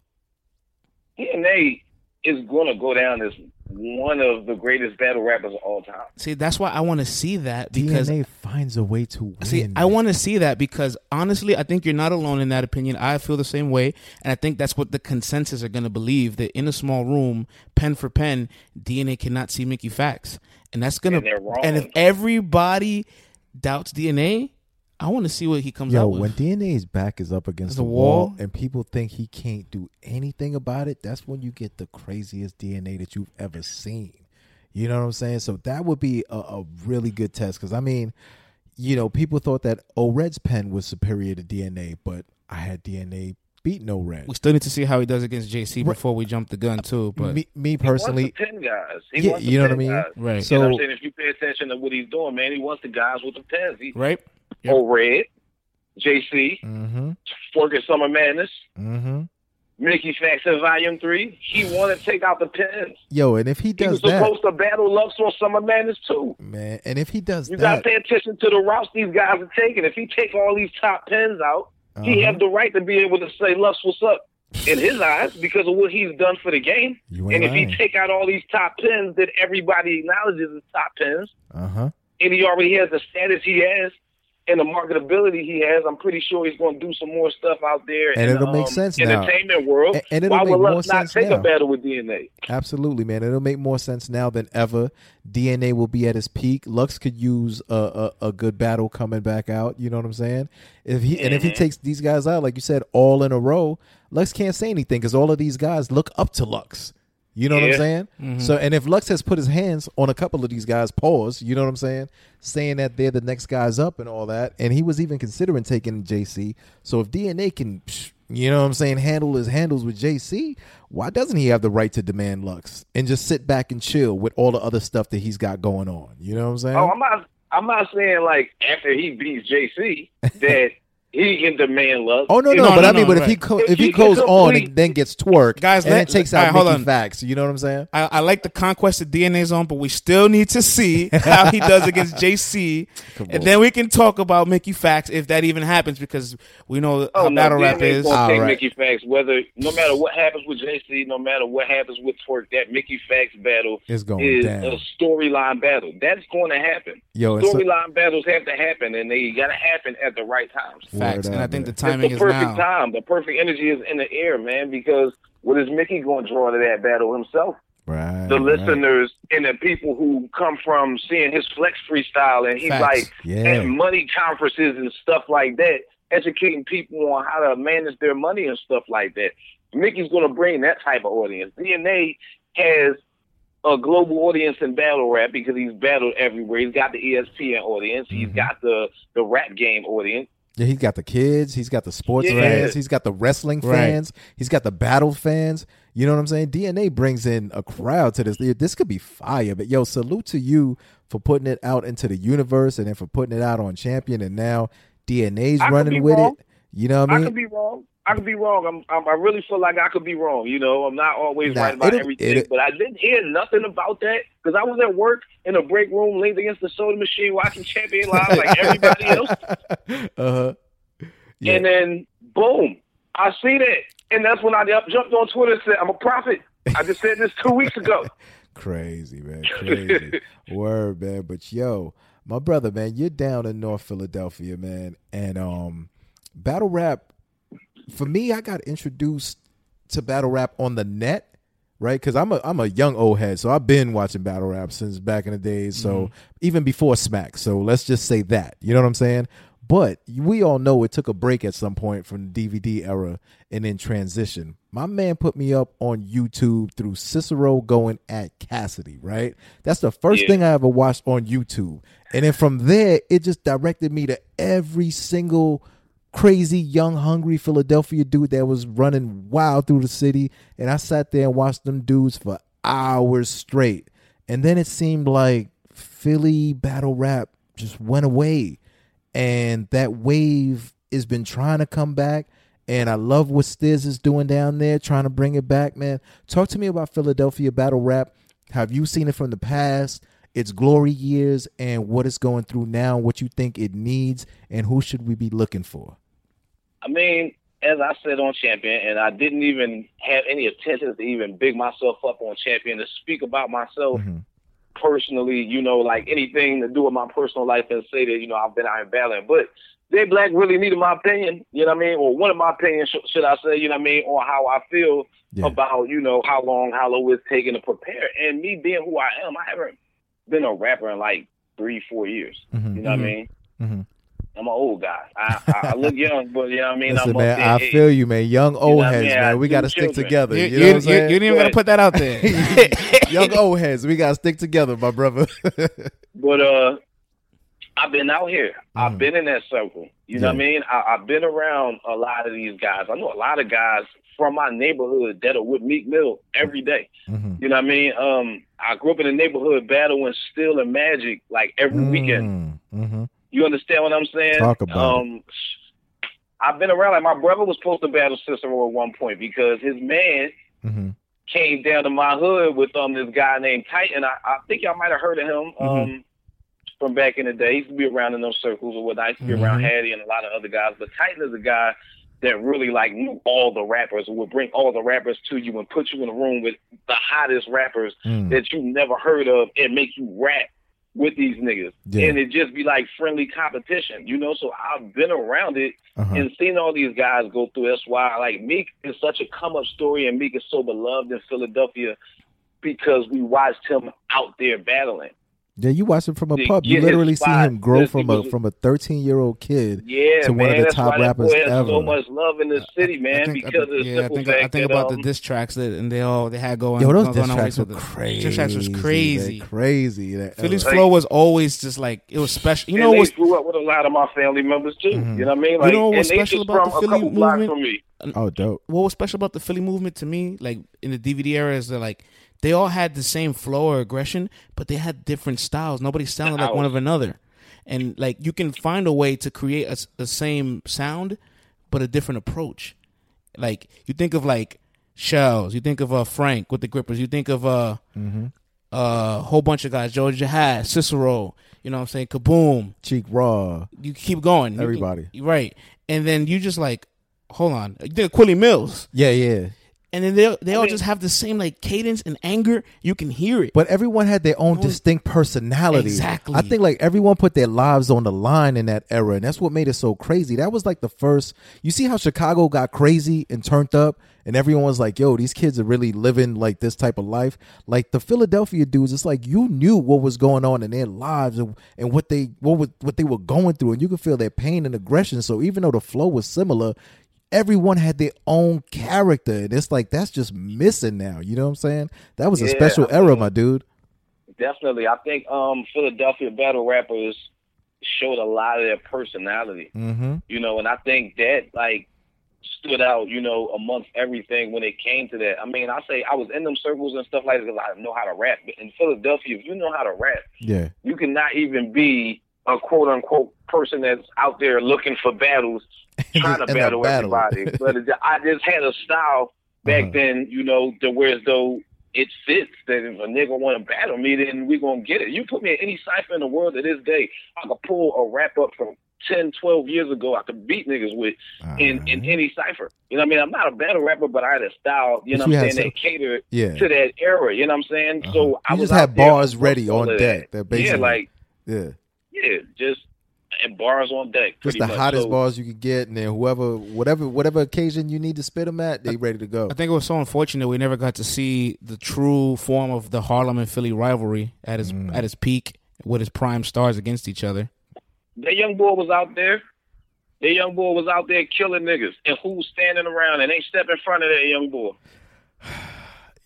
DNA is going to go down as one of the greatest battle rappers of all time. See, that's why I want to see that because DNA finds a way to win. See, I want to see that because honestly, I think you're not alone in that opinion. I feel the same way, and I think that's what the consensus are going to believe that in a small room, pen for pen, DNA cannot see Mickey Factz, and that's gonna. And wrong. And if everybody doubts DNA, I want to see what he comes Yo, out with. Yo, when DNA's back is up against the The wall, wall? and people think he can't do anything about it, that's when you get the craziest DNA that you've ever seen. You know what I'm saying? So that would be a, a really good test because I mean, you know, people thought that O-Red's pen was superior to DNA, but I had DNA beat no red. We still need to see how he does against JC before we jump the gun too. But me, me personally, he wants the guys. He yeah, you know what I mean, guys. right? So you know I'm saying if you pay attention to what he's doing, man, he wants the guys with the pens. He, right. Yep. O-Red, JC, mm-hmm. Forkin Summer Madness. Mm-hmm. Mickey in Volume Three. He wanted to take out the pens. Yo, and if he does he was that, supposed to battle Lux on Summer Madness too. Man, and if he does you that, you gotta pay attention to the routes these guys are taking. If he take all these top pens out, uh-huh. he has the right to be able to say Lux, what's up? In his *laughs* eyes, because of what he's done for the game, and if lying. he take out all these top pens that everybody acknowledges as top pens, uh huh, and he already has the status he has, and the marketability he has, I'm pretty sure he's going to do some more stuff out there. And in, it'll um, make sense now. Entertainment world. And, and it'll Why make would more us not take now. a battle with DNA? Absolutely, man. It'll make more sense now than ever. DNA will be at his peak. Lux could use a, a, a good battle coming back out. You know what I'm saying? If he mm-hmm. and if he takes these guys out, like you said, all in a row, Lux can't say anything because all of these guys look up to Lux. You know yeah. what I'm saying? Mm-hmm. So, and if Lux has put his hands on a couple of these guys, pause. You know what I'm saying? Saying that they're the next guys up and all that, and he was even considering taking JC. So, if DNA can, you know what I'm saying, handle his handles with JC, why doesn't he have the right to demand Lux and just sit back and chill with all the other stuff that he's got going on? You know what I'm saying? Oh, I'm not. I'm not saying like after he beats JC *laughs* that he can demand love. Oh no, no, No, but no, I mean, no, but if he co- If if he he goes on and then gets Twork, Guys, and let- then takes out right, hold Mickey on. Facts, you know what I'm saying? I, I like the conquest of DNA's on, but we still need to see how he does against *laughs* JC, and then we can talk about Mickey Factz if that even happens because we know Oh, how no, battle DNA rap is. Gonna All take right. Mickey Factz, whether no matter what happens with JC, no matter what happens with Twork, that Mickey Factz battle It's going is down. a storyline battle. That's going to happen. Yo, and so- Storyline battles have to happen, and they got to happen at the right times. Facts, and I think the man. timing it's is the perfect now. time. The perfect energy is in the air, man. Because what is Mickey going to draw to that battle himself? Right. The right. listeners and the people who come from seeing his flex freestyle, and he's Facts. like Yeah. at money conferences and stuff like that, educating people on how to manage their money and stuff like that. Mickey's going to bring that type of audience. DNA has a global audience in battle rap because he's battled everywhere. He's got the ESPN audience. He's Mhm. got the the rap game audience. Yeah, he's got the kids. He's got the sports Yeah. fans. He's got the wrestling Right. fans. He's got the battle fans. You know what I'm saying? DNA brings in a crowd to this. This could be fire. But yo, salute to you for putting it out into the universe and then for putting it out on Champion. And now DNA's I running with wrong. it. You know what I I mean? could be wrong. I could be wrong. I'm, I'm, I really feel like I could be wrong. You know, I'm not always Nah, right about everything, it'll- but I didn't hear nothing about that because I was at work in a break room, leaned against the soda machine, watching Champion Live like everybody *laughs* else. uh-huh. Yeah. And then, boom, I see that, and that's when I jumped on Twitter and said, "I'm a prophet." I just said this two weeks ago. *laughs* Crazy, man. Crazy. *laughs* Word, man. But yo, my brother, man, you're down in North Philadelphia, man. And um battle rap for me, I got introduced to battle rap on the net, right? Because I'm a I'm a young old head, so I've been watching battle rap since back in the days. So mm-hmm. even before Smack. So let's just say that. You know what I'm saying? But we all know it took a break at some point from the DVD era and then transition. My man put me up on YouTube through Cicero going at Cassidy, right? That's the first Yeah. thing I ever watched on YouTube. And then from there, it just directed me to every single crazy, young, hungry Philadelphia dude that was running wild through the city. And I sat there and watched them dudes for hours straight. And then it seemed like Philly battle rap just went away. And that wave has been trying to come back. And I love what Stiz is doing down there, trying to bring it back, man. Talk to me about Philadelphia battle rap. Have you seen it from the past, its glory years, and what it's going through now, what you think it needs, and who should we be looking for? I mean, as I said on Champion, and I didn't even have any intentions to even big myself up on Champion to speak about myself Mhm. personally, you know, like anything to do with my personal life and say that, you know, I've been out in battling. But Jay Black really needed my opinion, you know what I mean? Or one of my opinions, sh- should I say, you know what I mean? Or how I feel Yeah. about, you know, how long Hollow is taking to prepare. And me being who I am, I haven't been a rapper in like three, four years. Mhm. You know what I mean? Mhm. I'm an old guy. I, I, I look young, but you know what I mean. Listen, I'm man, I there. feel you, man. Young old what I heads, mean? I man. We got to stick children. together. You, you, you, know what you, you didn't even gotta put that out there. *laughs* *laughs* Young old heads, we got to stick together, my brother. *laughs* But uh, I've been out here. I've Mhm. been in that circle. You know what I mean? I, I've been around a lot of these guys. I know a lot of guys from my neighborhood that are with Meek Mill every day. Mhm. You know what I mean? Um, I grew up in a neighborhood battling Steel and Magic like every weekend. Mm, mhm. You understand what I'm saying? Talk about it. um, I've been around. Like my brother was supposed to battle Cicero at one point because his man Mhm. came down to my hood with um this guy named Titan. I, I think y'all might have heard of him um Mm-hmm. from back in the day. He used to be around in those circles or what I used to be around Mhm. Hattie and a lot of other guys. But Titan is a guy that really like knew all the rappers and would bring all the rappers to you and put you in a room with the hottest rappers Mm. that you never heard of and make you rap with these niggas. Yeah. And it just be like friendly competition, you know? So I've been around it Uh-huh. and seen all these guys go through. That's why, like Meek is such a come up story, and Meek is so beloved in Philadelphia because we watched him out there battling. Yeah, you watch him from a to pub. You literally see him grow from a from a 13 year old kid. Yeah, To man, one of the top why that rappers boy has so much love in the city, man, I think, because I, of yeah, I think, I think that, about um, the diss tracks that and they all they had going. Yo, those diss on tracks were crazy. Diss tracks was man. crazy. Crazy. That Philly's. Like- flow was always just like it was special. You and know they what's grew up with a lot of my family members too. Mhm. You know what I mean? Like, know and what's they special about the Philly movement? Oh, dope. what was special about the Philly movement to me, like in the DVD era, is that like they all had the same flow or aggression, but they had different styles. Nobody sounded like one of another, and like you can find a way to create a, a same sound, but a different approach. Like you think of like Shells, you think of uh Frank with the Grippers, you think of uh Mm-hmm. a whole bunch of guys, George Jahad, Cicero, you know what I'm saying, Kaboom. Cheek raw. You keep going, You can- Everybody. right? And then you just like, hold on, you think of Quilly Millz Yeah, yeah. And then they they all mean- just have the same like cadence and anger. You can hear it. But everyone had their own distinct personality. Exactly. I think like everyone put their lives on the line in that era, and that's what made it so crazy. That was like the first. You see how Chicago got crazy and turned up, and everyone was like, "Yo, these kids are really living like this type of life." Like the Philadelphia dudes, it's like you knew what was going on in their lives and, and what they what was, what they were going through, and you could feel their pain and aggression. So even though the flow was similar. Everyone had their own character, and it's like that's just missing now. You know what I'm saying? That was a Yeah, special I era, mean- my dude. Definitely, I think um, Philadelphia battle rappers showed a lot of their personality. Mm-hmm. you know, and I think that like stood out, you know, amongst everything when it came to that. I mean, I say I was in them circles and stuff like that because I know how to rap. But in Philadelphia, if you know how to rap, Yeah. you cannot even be a quote unquote person that's out there looking for battles, *laughs* trying to battle, battle. everybody. but it, I just had a style back Uh-huh. then, you know, to where as though it fits that if a nigga want to battle me, then we gonna get it. You put me in any cipher in the world to this day, I could pull a wrap up from 10, 12 years ago. I could beat niggas with in, in Uh-huh. any cipher. You know what I mean? I'm not a battle rapper, but I had a style, you know what I'm saying, that catered yeah. to that era. You know what I'm saying? Uh-huh. So I You just had bars ready on deck. That. That basically, yeah, like yeah, yeah, just and bars on deck. just the much. hottest So, bars you could get, and then whoever, whatever, whatever occasion you need to spit them at, they ready to go. I think it was so unfortunate we never got to see the true form of the Harlem and Philly rivalry at its Mm. at its peak with its prime stars against each other. That young boy was out there. That young boy was out there killing niggas, and who's standing around and ain't step in front of that young boy?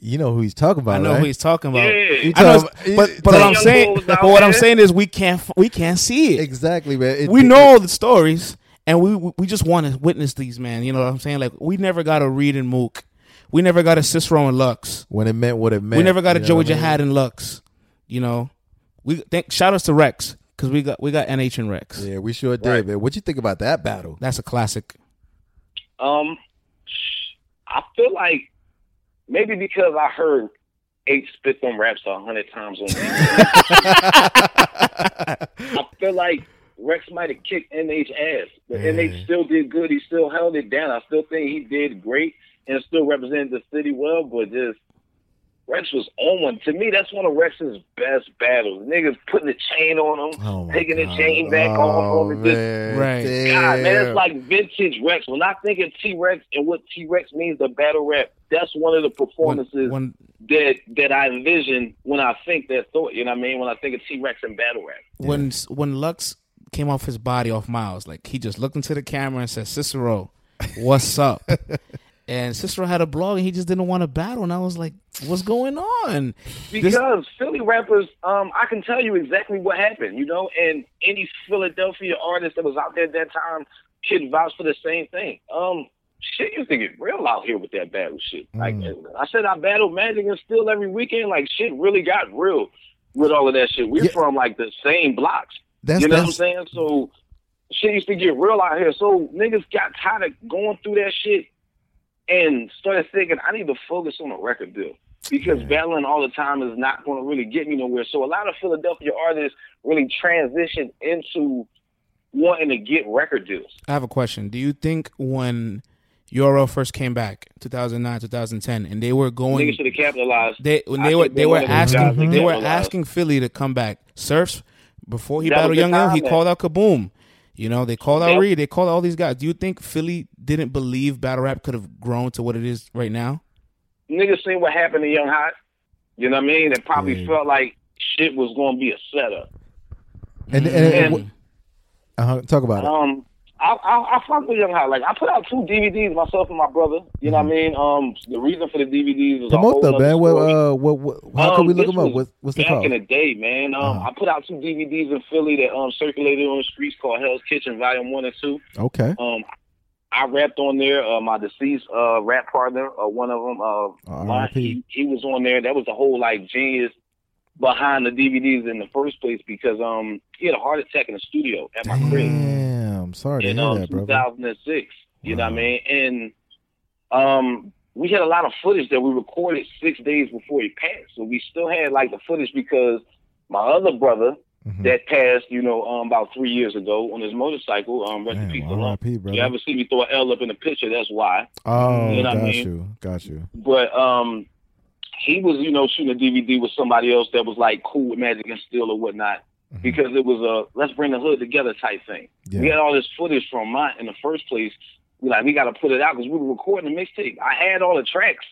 You know who he's talking about, I know right? who he's talking about. Yeah. You I know, about- but but That what I'm saying, but out what I'm saying is we can't we can't see it. exactly, man. It- we it- know the stories, and we we just want to witness these, man. You know what I'm saying? Like we never got a Reed and Mook, we never got a Cicero and Lux, when it meant what it meant. we never got a you know Joey what I mean? Jihad and Lux. You know, we think shout outs to Rex because we got we got NH and Rex. Yeah, we sure did, Right. man. What you think about that battle? That's a classic. Um, I feel like maybe because I heard eight spit them raps a hundred times on. *laughs* I *laughs* feel like Rex might have kicked NH ass, but Yeah. NH still did good. He still held it down. I still think he did great and still represented the city well. But just Rex was on one. To me, that's one of Rex's best battles. Niggas putting the chain on him, Oh my taking the chain back oh, off of it. Just oh, man. Right. God, man, it's like vintage Rex. When I think of T Rex and what T Rex means to battle rap, that's one of the performances when that that I envision when I think that thought. You know what I mean? When I think of T Rex and battle rap. when when Lux came off his body off Miles. Like he just looked into the camera and said, "Cicero, what's up?" *laughs* and Cicero had a blog and he just didn't want to battle. And I was like, "What's going on?" Because this- Philly rappers, um, I can tell you exactly what happened. You know, and any Philadelphia artist that was out there at that time could vouch for the same thing. Um, shit used to get real out here with that battle shit. Like mm. I said, I battled Magic and Steel every weekend. Like shit really got real with all of that shit. We're yeah. from like the same blocks. That's, you know what I'm saying? So shit used to get real out here. So niggas got tired of going through that shit and started thinking, I need to focus on a record deal. Because yeah. battling all the time is not going to really get me nowhere. So a lot of Philadelphia artists really transitioned into wanting to get record deals. I have a question. Do you think when URL first came back, 2009, 2010, and they were going. Niggas should have capitalized. They when they were they were asking they were asking Philly to come back. Surfs before he that battled Young Young, he man. called out Kaboom. You know, they called out yep. Reed, they called out all these guys. Do you think Philly didn't believe battle rap could have grown to what it is right now? Niggas seen what happened to Young Hot. You know what I mean? It probably yeah. felt like shit was going to be a setup. And, and, and, and uh, talk about um, it. I, I, I fuck with Young Hot. Like I put out two DVDs myself and my brother. You know mm-hmm. what I mm-hmm. mean? Um, the reason for the DVDs is promote them, man. What, uh, what, what, how um, can we look them up? What, what's the back called? in the day, man. Um, uh-huh. I put out two DVDs in Philly that um circulated on the streets called Hell's Kitchen Volume One and Two. Okay. Um, I rapped on there. Uh, my deceased uh rap partner, uh, one of them, uh, my, he, he was on there. That was the whole like genius behind the DVDs in the first place because um he had a heart attack in the studio at my Damn. crib. I'm sorry in, to hear um, that, bro. 2006. You know what I mean? And um, we had a lot of footage that we recorded six days before he passed. So we still had like the footage because my other brother mm-hmm. that passed, you know, um, about three years ago on his motorcycle. Um, rest in peace. You ever see me throw an L up in the picture? That's why. Oh, you know got I mean? you, got you. But um, he was, you know, shooting a DVD with somebody else that was like cool with Magic and Steel or whatnot mm-hmm. because it was a let's bring the hood together type thing. Yeah. We had all this footage from mine in the first place. We like we got to put it out because we were recording a mixtape. I had all the tracks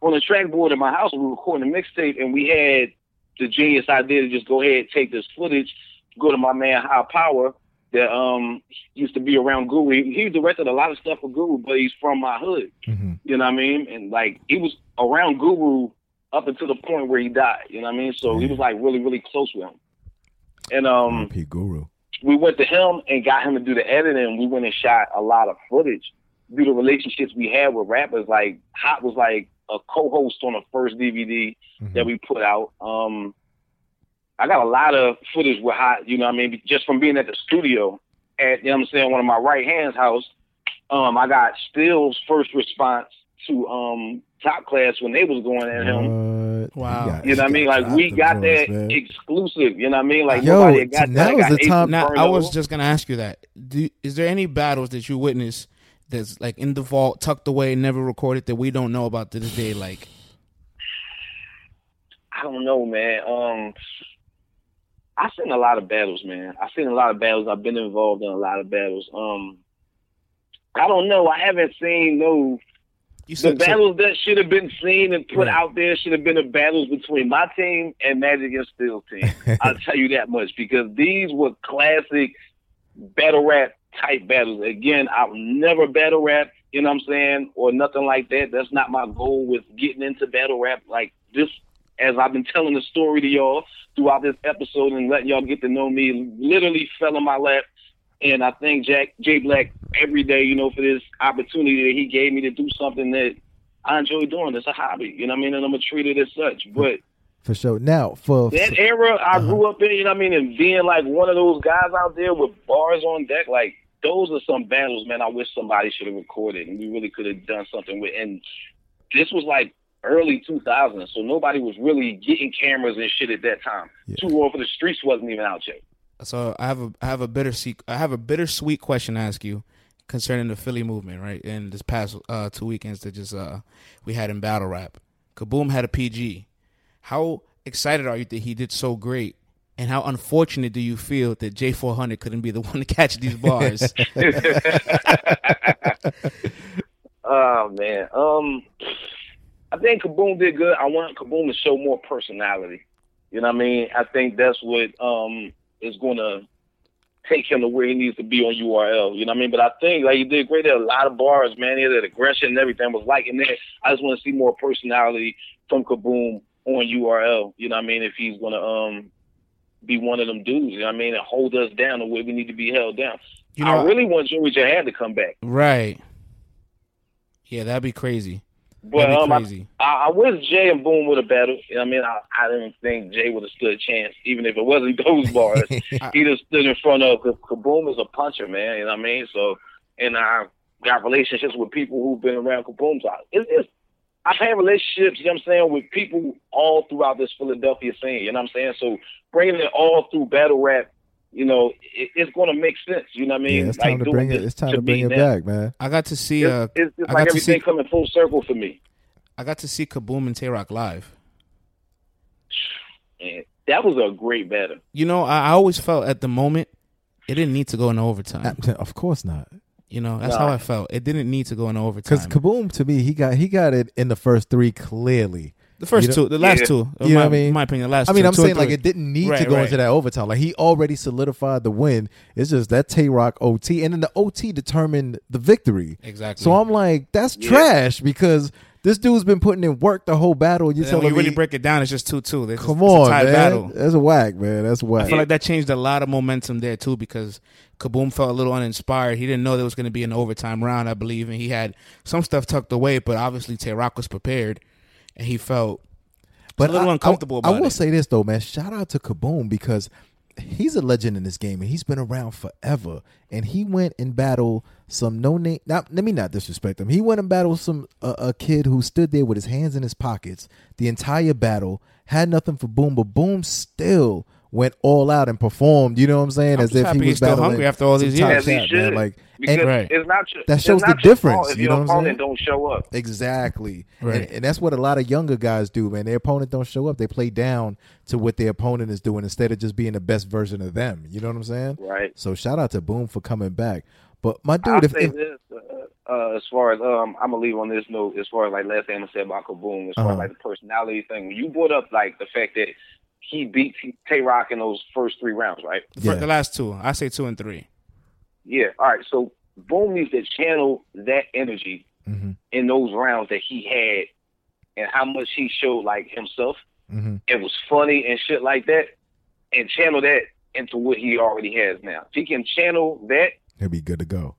on the track board in my house. We were recording a mixtape, and we had the genius idea to just go ahead and take this footage, go to my man High Power that um used to be around Guru. He, he directed a lot of stuff for Guru, but he's from my hood. Mm-hmm. You know what I mean? And like he was around Guru up until the point where he died. You know what I mean? So he was like really, really close with him. And um, Guru. We went to him and got him to do the editing. We went and shot a lot of footage due to relationships we had with rappers. Like Hot was like a co-host on the first DVD mm-hmm. that we put out. Um, I got a lot of footage with Hot. You know, what I mean, just from being at the studio at you know what I'm saying one of my right hands house. Um, I got Still's first response to um top class when they was going at him. What? Wow. You know what I mean? Like we got that man. exclusive. You know what I mean? Like Yo, nobody got that. Was the top. Now, I was just gonna ask you that. Do, is there any battles that you witness that's like in the vault, tucked away, never recorded that we don't know about to this day? Like, I don't know, man. Um, I've seen a lot of battles, man. I've seen a lot of battles. I've been involved in a lot of battles. Um, I don't know. I haven't seen no You said, the battles so, that should have been seen and put right. out there should have been the battles between my team and Magic and Steel team. *laughs* I'll tell you that much because these were classic battle rap type battles. Again, I'll never battle rap, you know what I'm saying, or nothing like that. That's not my goal with getting into battle rap. Like this, as I've been telling the story to y'all throughout this episode and letting y'all get to know me, literally fell in my lap and I thank Jack Jay Black every day, you know, for this opportunity that he gave me to do something that I enjoy doing. It's a hobby, you know what I mean? And I'm gonna treat it as such. But for sure. Now for that era I uh-huh. grew up in, you know what I mean, and being like one of those guys out there with bars on deck, like those are some battles, man. I wish somebody should have recorded and we really could have done something with. And this was like early 2000s, so nobody was really getting cameras and shit at that time. Yeah. Too Raw for the Streets wasn't even out yet. So I have a I have a bittersweet I have a bittersweet question to ask you concerning the Philly movement, right? And this past uh, two weekends that just uh, we had in battle rap, Kaboom had a PG. How excited are you that he did so great? And how unfortunate do you feel that J400 couldn't be the *laughs* one to catch these bars? *laughs* oh man, um, I think Kaboom did good. I want Kaboom to show more personality. You know what I mean? I think that's what um is going to take him to where he needs to be on URL. You know what I mean? But I think like he did great. at a lot of bars, man. He had that aggression and everything. was like in there. I just want to see more personality from Kaboom on URL. You know what I mean? If he's gonna um be one of them dudes, you know what I mean, and hold us down the way we need to be held down. You know, I really want Joey Jihad to come back. Right. Yeah, that'd be crazy. But um, I, I, wish Jay and Boom would have battled. I mean, I, I didn't think Jay would have stood a chance, even if it wasn't *laughs* those bars. *laughs* he just stood in front of Kaboom is a puncher, man. You know what I mean? So, and I got relationships with people who've been around Kaboom's house. It's, it's, I've had relationships, you know what I'm saying, with people all throughout this Philadelphia scene. You know what I'm saying? So bringing it all through battle rap you know, it, it's going to make sense. You know what I mean? Yeah, it's time like to bring it. It's time to, to bring it back, man. I got to see. It's, uh, it's, it's like everything see, coming full circle for me. I got to see Kaboom and Tay Roc live. *sighs* Man, that was a great battle. You know, I, I, always felt at the moment it didn't need to go into overtime. Of course not. You know, that's nah. how I felt. It didn't need to go into overtime. Because Kaboom, to me, he got he got it in the first three clearly. The first you know, two, the last yeah. two. You know what I mean? In my opinion, the last. I mean, i I'm saying like it didn't need right, to go right. into that overtime. Like he already solidified the win. It's just that Tay Roc OT, and then the OT determined the victory. Exactly. So I'm like, that's yeah. trash because this dude's been putting in work the whole battle. You tell me, you really break it down, it's just two two. Come on, man. Battle. That's a whack, man. That's whack. I feel like that changed a lot of momentum there too because Kaboom felt a little uninspired. He didn't know there was going to be an overtime round, I believe, and he had some stuff tucked away. But obviously, Tay Roc was prepared, and he felt but a little I, uncomfortable I, I will it. say this though, man. Shout out to Kaboom because he's a legend in this game and he's been around forever. And he went and battled some no name. Not let me not disrespect him. He went and battled some uh, a kid who stood there with his hands in his pockets the entire battle, had nothing for Boom, but Boom still went all out and performed. You know what I'm saying? I'm As if he was still hungry after all these years. Cat, man. Like, and, right. it's not that shows the difference. If you know what I'm opponent don't show up. Exactly. Right. And, and, that's what a lot of younger guys do, man. Their opponent don't show up. They play down to what their opponent is doing instead of just being the best version of them. You know what I'm saying? Right. So shout out to Boom for coming back. But my dude, I'll if, say if, this, uh, uh, as far as um, I'm gonna leave on this note. As far as like last thing I said about Kaboom, as far uh-huh. as like the personality thing, you brought up like the fact that he beat Tay Roc in those first three rounds, right? Yeah. The last two, I say two and three. Yeah. All right. So Boom needs to channel that energy mm-hmm. in those rounds that he had, and how much he showed like himself. Mm-hmm. It was funny and shit like that, and channel that into what he already has now. If he can channel that, he'll be good to go.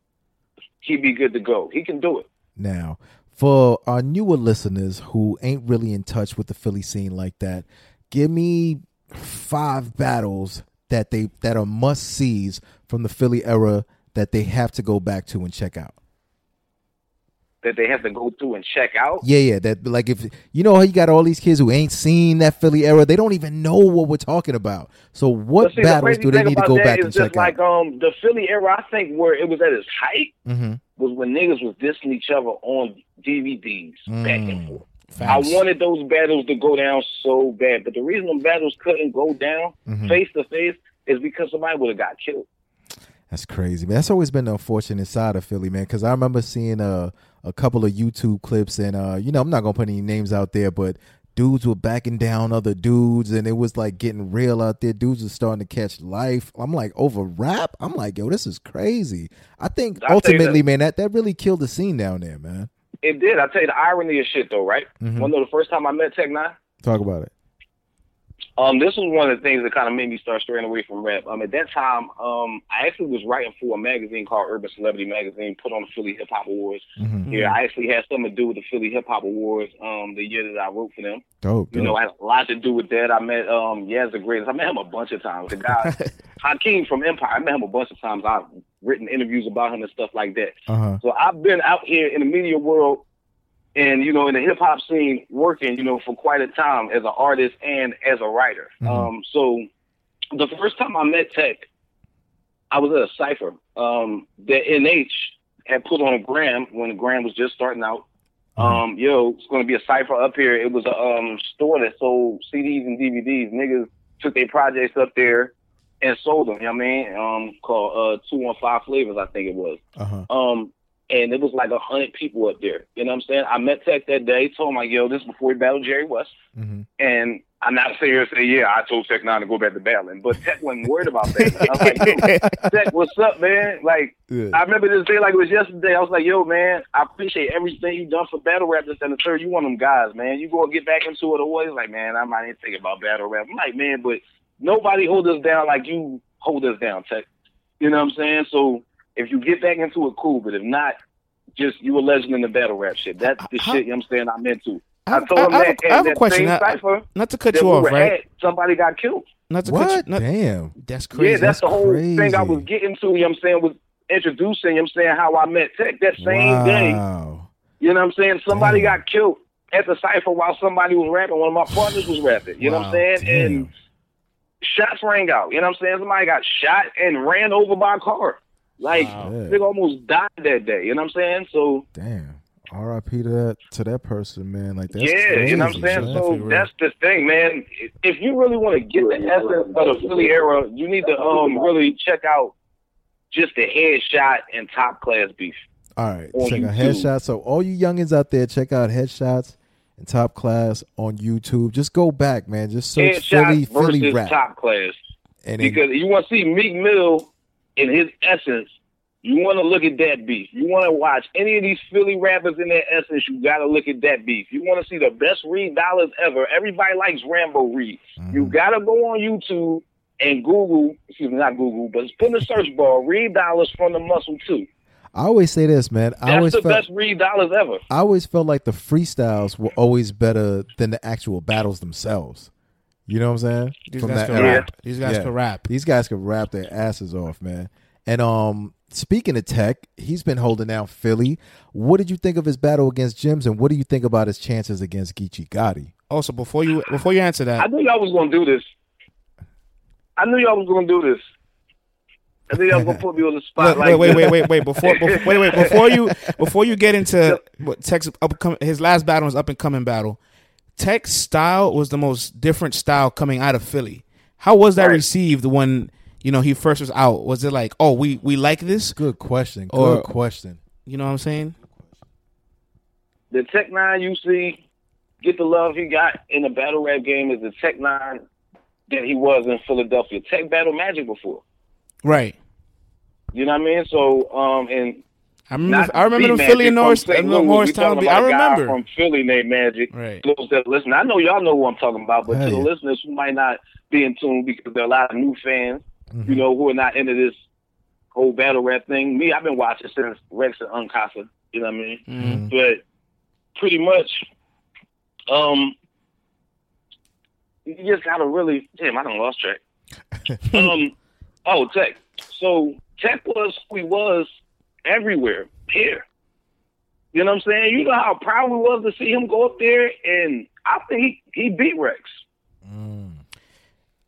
He'd be good to go. He can do it. Now, for our newer listeners who ain't really in touch with the Philly scene like that, give me five battles that they that are must sees from the Philly era that they have to go back to and check out. That they have to go through and check out. Yeah, yeah. That like if you know how you got all these kids who ain't seen that Philly era, they don't even know what we're talking about. So what see, battles the do they need to go back and check like, out? Like um the Philly era, I think where it was at its height mm-hmm. was when niggas was dissing each other on DVDs mm. back and forth. Facts. I wanted those battles to go down so bad, but the reason the battles couldn't go down face to face is because somebody would have got killed. That's crazy, man. That's always been the unfortunate side of Philly, man. Because I remember seeing a a couple of YouTube clips, and uh, you know, I'm not gonna put any names out there, but dudes were backing down other dudes, and it was like getting real out there. Dudes were starting to catch life. I'm like over rap. I'm like, yo, this is crazy. I think I'll ultimately, that. man, that that really killed the scene down there, man. It did. I tell you the irony of shit though, right? Mm-hmm. One of the first time I met Tech N9ne. Talk about it. Um, this was one of the things that kind of made me start straying away from rap. Um, at that time, um, I actually was writing for a magazine called Urban Celebrity Magazine, put on the Philly Hip Hop Awards. Mm-hmm. Yeah, I actually had something to do with the Philly Hip Hop Awards. Um, the year that I wrote for them. Oh, you know, I had a lot to do with that. I met um, Yaz the Greatest. I met him a bunch of times. The guy *laughs* Hakeem from Empire. I met him a bunch of times. I've written interviews about him and stuff like that. Uh-huh. So I've been out here in the media world and you know in the hip hop scene working you know for quite a time as an artist and as a writer. Mm-hmm. Um, so the first time I met Tech, I was at a cipher um, that NH had put on a gram when the gram was just starting out. Mm-hmm. Um, yo, it's gonna be a cipher up here. It was a um, store that sold CDs and DVDs. Niggas took their projects up there and sold them. You know what I mean? Um, called uh, two one five flavors, I think it was. Uh-huh. Um, and it was like a hundred people up there. You know what I'm saying? I met Tech that day, told him like, yo, this before he battled Jerry West. Mm-hmm. And I'm not saying here say, yeah, I told Tech Nine to go back to battling, but Tech wasn't worried about that. I was like, *laughs* Tech, what's up, man? Like, yeah. I remember this day like it was yesterday. I was like, yo, man, I appreciate everything you done for battle rap this and the third. You one of them guys, man. You gonna get back into it always. Like, man, I might even think about battle rap. I'm like, man, but nobody hold us down like you hold us down, Tech. You know what I'm saying? So if you get back into it, cool. But if not, just you a legend in the battle rap shit. That's the shit you know I'm saying I'm into. I, I told him I, that, I, I have a question. Cipher, not to cut you off, right? At, somebody got killed. Not to what? cut you. Not, Damn. That's crazy. Yeah, that's, that's the whole crazy. thing I was getting to. You know what I'm saying was introducing. You know what I'm saying how I met Tech that same wow. day. You know what I'm saying? Somebody Damn. got killed at the cipher while somebody was rapping. One of my partners was rapping. You wow. know what I'm saying? Damn. And shots rang out. You know what I'm saying? Somebody got shot and ran over by a car. Like wow. they almost died that day. You know what I'm saying? So damn. R.I.P. to that to that person, man. Like that's yeah, crazy, you know what I'm saying. son. So that's the thing, man. If you really want to get the essence of the Philly era, you need to um really check out just the headshot and top class beef. All right, on check out YouTube. headshots. So all you youngins out there, check out headshots and top class on YouTube. Just go back, man. Just search Headshot Philly versus Philly rap, top class. and then, Because you want to see Meek Mill in his essence. You want to look at that beef. You want to watch any of these Philly rappers in their essence. You got to look at that beef. You want to see the best Reed Dollaz ever. Everybody likes Rambo Reed. You Mhm. got to go on YouTube and Google. Excuse me, not Google, but put in the search bar Reed Dollaz from the Muscle too. I always say this, man. I That's always the felt best Reed Dollaz ever. I always felt like the freestyles were always better than the actual battles themselves. You know what I'm saying? These From guys that can era. rap. These guys Yeah. can rap. These guys could rap their asses off, man. And um, speaking of Tech, he's been holding down Philly. What did you think of his battle against Jims, and what do you think about his chances against Geechi Gotti? Also, before you before you answer that. I that, knew y'all was gonna do this. I knew y'all was gonna do this. I knew y'all was gonna put me on the *laughs* Look, spot. wait, like wait, this. wait, wait, wait. Before, before wait, wait, before you before you get into *laughs* what Tech's upcoming, his last battle was up and coming battle. Tech's style was the most different style coming out of Philly. How was that Right. received when you know he first was out? Was it like, oh, we we like this? Good question. Good Or- question. You know what I'm saying? the Tech Nine you see get the love he got in the battle rap game is the Tech Nine that he was in Philadelphia. Tech battle Magic before. Right. You know what I mean? So um and I remember. I remember them Philly and Norris. Morristown. I about a guy remember. from Philly named Magic. Right. That listen, I know y'all know who I'm talking about, but Hell to the listeners who might not be in tune because there are a lot of new fans, Mhm. you know, who are not into this whole battle rap thing. Me, I've been watching since Rex and Uncasa. You know what I mean? Mhm. but pretty much, um, you just gotta really damn. I don't lost track. *laughs* um, oh, Tech. So Tech was who he was everywhere. Here, you know what I'm saying? You know how proud we was to see him go up there, and I think he, he beat Rex. Mm.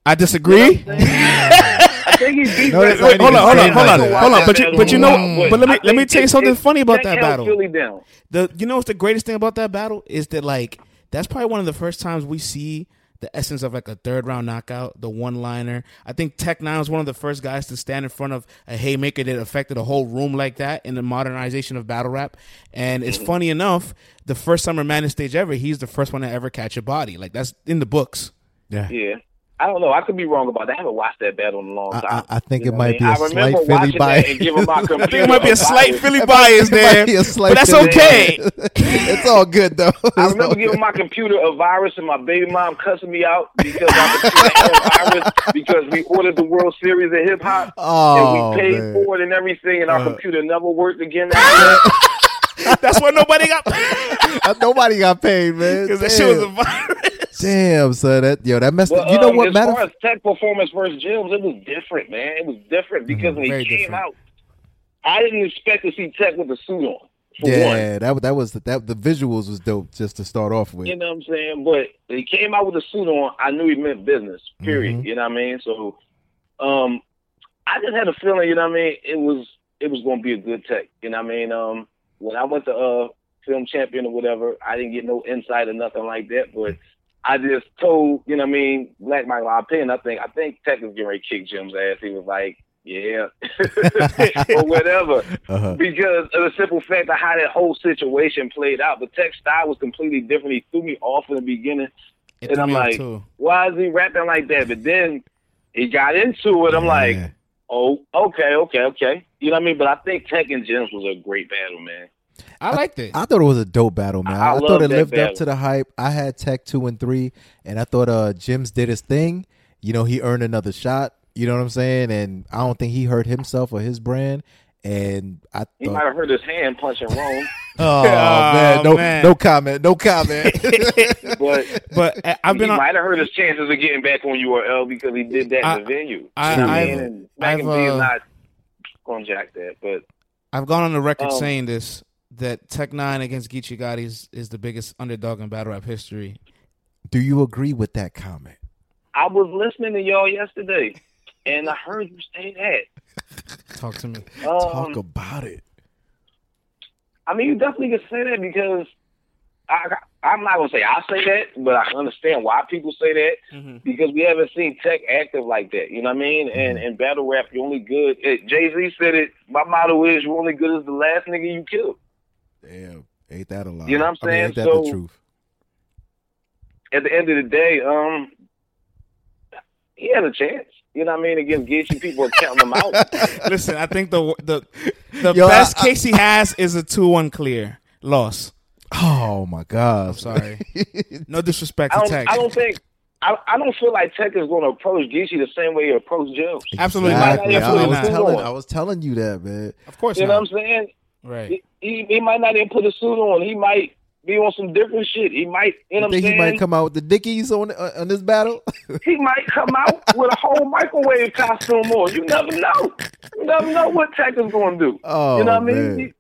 I You know disagree. what I'm saying? *laughs* I think he beat No, Rex. Wait, hold on, hold on, hold on, Like that. hold on. But you, but you know, but let me let me tell you something it- funny about Tech that held battle. Down. The you know what's the greatest thing about that battle is that like that's probably one of the first times we see the essence of like a third round knockout, the one liner. I think Tech Nine was one of the first guys to stand in front of a haymaker that affected a whole room like that in the modernization of battle rap. And it's funny enough, the first summer man stage ever, he's the first one to ever catch a body. Like that's in the books. Yeah. Yeah. I don't know. I could be wrong about that. I haven't watched that battle in a long time. I- I think You it might be a? I remember slight Philly watching bias. that and giving my *laughs* I think it might be a slight. Philly bias there, be a slight but that's Philly okay. *laughs* it's all good though. *laughs* I It's all remember giving good. my computer a virus and my baby mom cussing me out because my computer a virus because we ordered the World Series of hip hop Oh, and we paid man. for it and everything and our Uh. computer never worked again that. That's why nobody got Uh, Nobody got paid, man. because that shit was a virus. Damn, son. That yo, that messed. But, you know um, what as matter? far as tech performance versus Jim's, it was different, man. It was different because when he Mm-hmm. very came different. out, I didn't expect to see Tech with a suit on. For one. Yeah, that that was that. The visuals was dope just to start off with. You know what I'm saying? But when he came out with a suit on, I knew he meant business. Period. Mhm. You know what I mean? So, um, I just had a feeling. You know what I mean? It was it was going to be a good tech. You know what I mean? Um, when I went to uh film champion or whatever, I didn't get no insight or nothing like that. But I just told you know what I mean Black Michael my opinion. I think I think Tech was getting ready to kick Jim's ass. He was like, Yeah, *laughs* or whatever. Uh-huh. Because of the simple fact of how that whole situation played out. But Tech style was completely different. He threw me off in the beginning. It and I'm like, why is he rapping like that? But then he got into it. I'm yeah. like, oh, okay, okay, okay. You know what I mean? But I think Tech and Jims was a great battle, man. I liked it. I, I thought it was a dope battle, man. I, I thought it lived battle. up to the hype. I had Tech two and three, and I thought uh Jims did his thing. You know, he earned another shot. You know what I'm saying? And I don't think he hurt himself or his brand. And I he might have hurt his hand punching Rome. *laughs* oh, man, *laughs* no, man. no comment, no comment. *laughs* but but uh, I've been. He on, might have hurt his chances of getting back on URL because he did that I, in the venue. I, I, I mean? I've, uh, not going to jack that, but I've gone on the record um, saying this that Tech N9ne against Geechi Gotti is, is the biggest underdog in battle rap history. Do you agree with that comment? I was listening to y'all yesterday and I heard you say that. *laughs* Talk to me. Um, Talk about it. I mean, you definitely can say that because I, I'm not gonna say I say that, but I understand why people say that mm-hmm. because we haven't seen Tech active like that. You know what I mean? Mm-hmm. And in battle rap, you're only good. Jay Z said it. My motto is you're only good as the last nigga you killed. Damn, ain't that a lot? You know what I'm saying? I mean, ain't that so, the truth? At the end of the day, um, he had a chance. You know what I mean? Against Geechi, people are counting him out. *laughs* Listen, I think the the the Yo, best I, case he has is a two one clear loss. Oh my god! I'm sorry. no *laughs* disrespect to Tech. I don't think. I, I don't feel like Tech is going to approach Geechi the same way he approached Joe. Absolutely exactly. not. I, was telling, I was telling you that, man. Of course, you not. know what I'm saying. Right. He, he, might not even put a suit on. He might be on some different shit. He might, you know, what I'm he might come out with the Dickies on uh, on this battle. *laughs* he might come out with a whole microwave costume on. You never know. You never know what Tech is going to do. Oh, you know what I mean? He,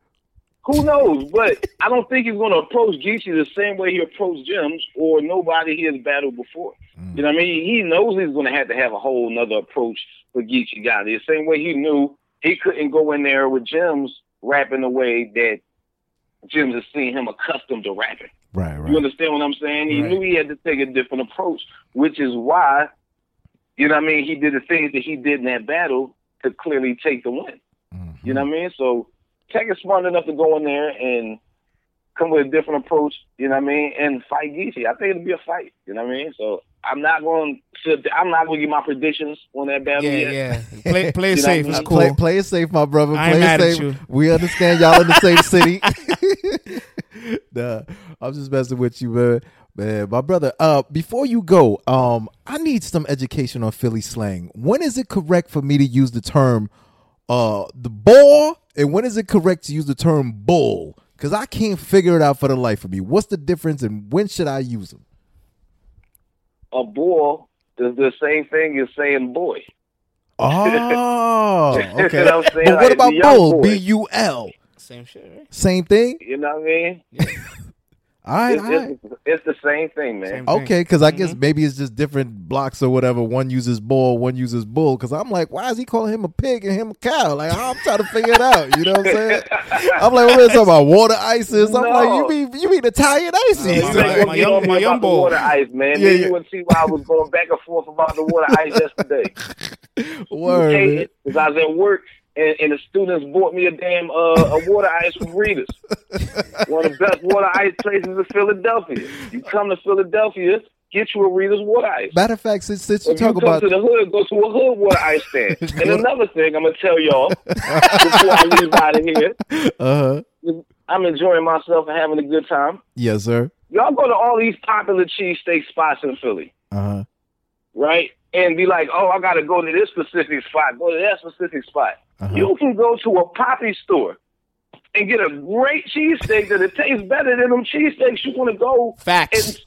who knows? But I don't think he's going to approach Geechi the same way he approached Jims or nobody he has battled before. Mm. You know what I mean? He knows he's going to have to have a whole nother approach for Geechi Gotti. The same way he knew he couldn't go in there with Jims rapping the way that Jims has seen him accustomed to rapping. Right, right. You understand what I'm saying? He right. knew he had to take a different approach, which is why, you know what I mean, he did the things that he did in that battle to clearly take the win. Mm-hmm. You know what I mean? So Tech is smart enough to go in there and come with a different approach, you know what I mean, and fight Geechi. I think it'll be a fight, you know what I mean? So I'm not going to. I'm not going to give my predictions on that battle. Yeah, yet. yeah. *laughs* Play, play it safe. It's cool. Play, play, it safe, my brother. I play it safe. We understand y'all in the same city. *laughs* nah, I'm just messing with you, man. Man, my brother. Uh, before you go, um, I need some education on Philly slang. When is it correct for me to use the term, uh, the ball, and when is it correct to use the term bull? Because I can't figure it out for the life of me. What's the difference, and when should I use them? A bull is the same thing as saying boy. Oh, *laughs* okay. you know what but what about bull? B U L. Same shit, right? Same thing. You know what I mean? Yeah. *laughs* All right, it's, all right. It's, it's, the same thing, man. Same okay, because mm-hmm. I guess maybe it's just different blocks or whatever. One uses bull, one uses bull. Because I'm like, why is he calling him a pig and him a cow? Like I'm trying to figure it out. You know what I'm saying? *laughs* I'm like, what are talking about? Water ices? I'm no. like, you mean you mean Italian ices? No, like, my young, my young boy. Water ice, man. Yeah, yeah. you wouldn't see why I was going back and forth about the water ice yesterday. *laughs* Word. Because I was at work and, and, the students bought me a damn uh, a water ice from Rita's, one of the best water ice places in Philadelphia. You come to Philadelphia, get you a Rita's water ice. Matter of fact, since, since you talk you about to the hood, go to a hood water ice stand. *laughs* and another thing, I'm gonna tell y'all before I leave out of here. Uh huh. I'm enjoying myself and having a good time. Yes, sir. Y'all go to all these popular cheesesteak spots in Philly. Uh huh. Right? And be like, oh, I gotta go to this specific spot, go to that specific spot. Uh-huh. You can go to a poppy store and get a great cheesesteak that it tastes better than them cheesesteaks you want to go. Facts. And,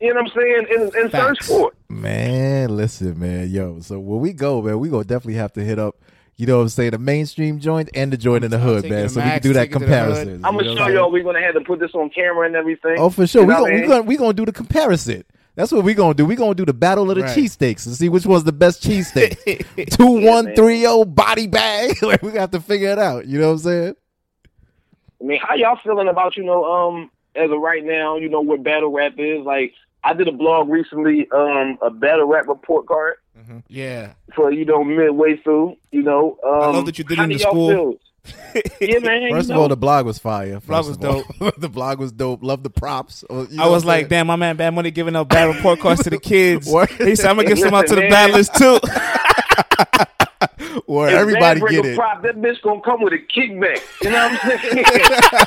you know what I'm saying? And, and search for it. Man, listen, man, yo. So when we go, man, we gonna definitely have to hit up. You know what I'm saying? The mainstream joint and the joint in the hood, man. So Max, we can do that comparison. I'm gonna show y'all. We're gonna have to put this on camera and everything. Oh, for sure. We're gonna, we gonna we gonna do the comparison. That's what we're gonna do. We're gonna do the battle of the right. cheesesteaks and see which one's the best cheesesteak. *laughs* Two yeah, one three oh body bag. *laughs* like we got to figure it out. You know what I'm saying? I mean, how y'all feeling about, you know, um, as of right now, you know, what battle rap is? Like I did a blog recently, um, a battle rap report card. Mm-hmm. Yeah. For you know midway through, you know. Um, I love that you did it in the school. *laughs* yeah, man. First of know. all, the blog was fire. Blog was dope. *laughs* the blog was dope. Love the props. Oh, you know I was like, damn, my man Bad Money giving out bad report cards to the *laughs* kids. he said, I'm gonna give some out to the bad list too. Or everybody get it. Prop, that bitch gonna come with a kickback. You know what I'm saying?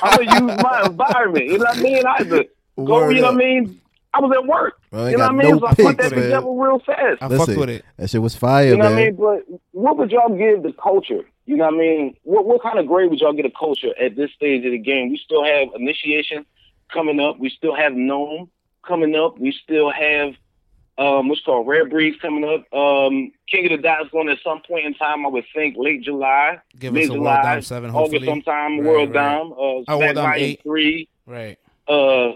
I'm gonna use my environment. You know what I mean? I had go. You know what I mean? I was at work. Well, you know what I mean? No so I put that man. together real fast. I Listen, fucked with it. That shit was fire, You know man. what I mean? But what would y'all give the culture? You know what I mean? What what kind of grade would y'all get a culture at this stage of the game? We still have initiation coming up. We still have NOME coming up. We still have um, what's called Rare Breeds coming up. Um, King of the Dot is going at some point in time. I would think late July, Give mid July, World seven, hopefully. August sometime. Right, World right. Dom, uh, oh, World Dom eight, three, right? Uh,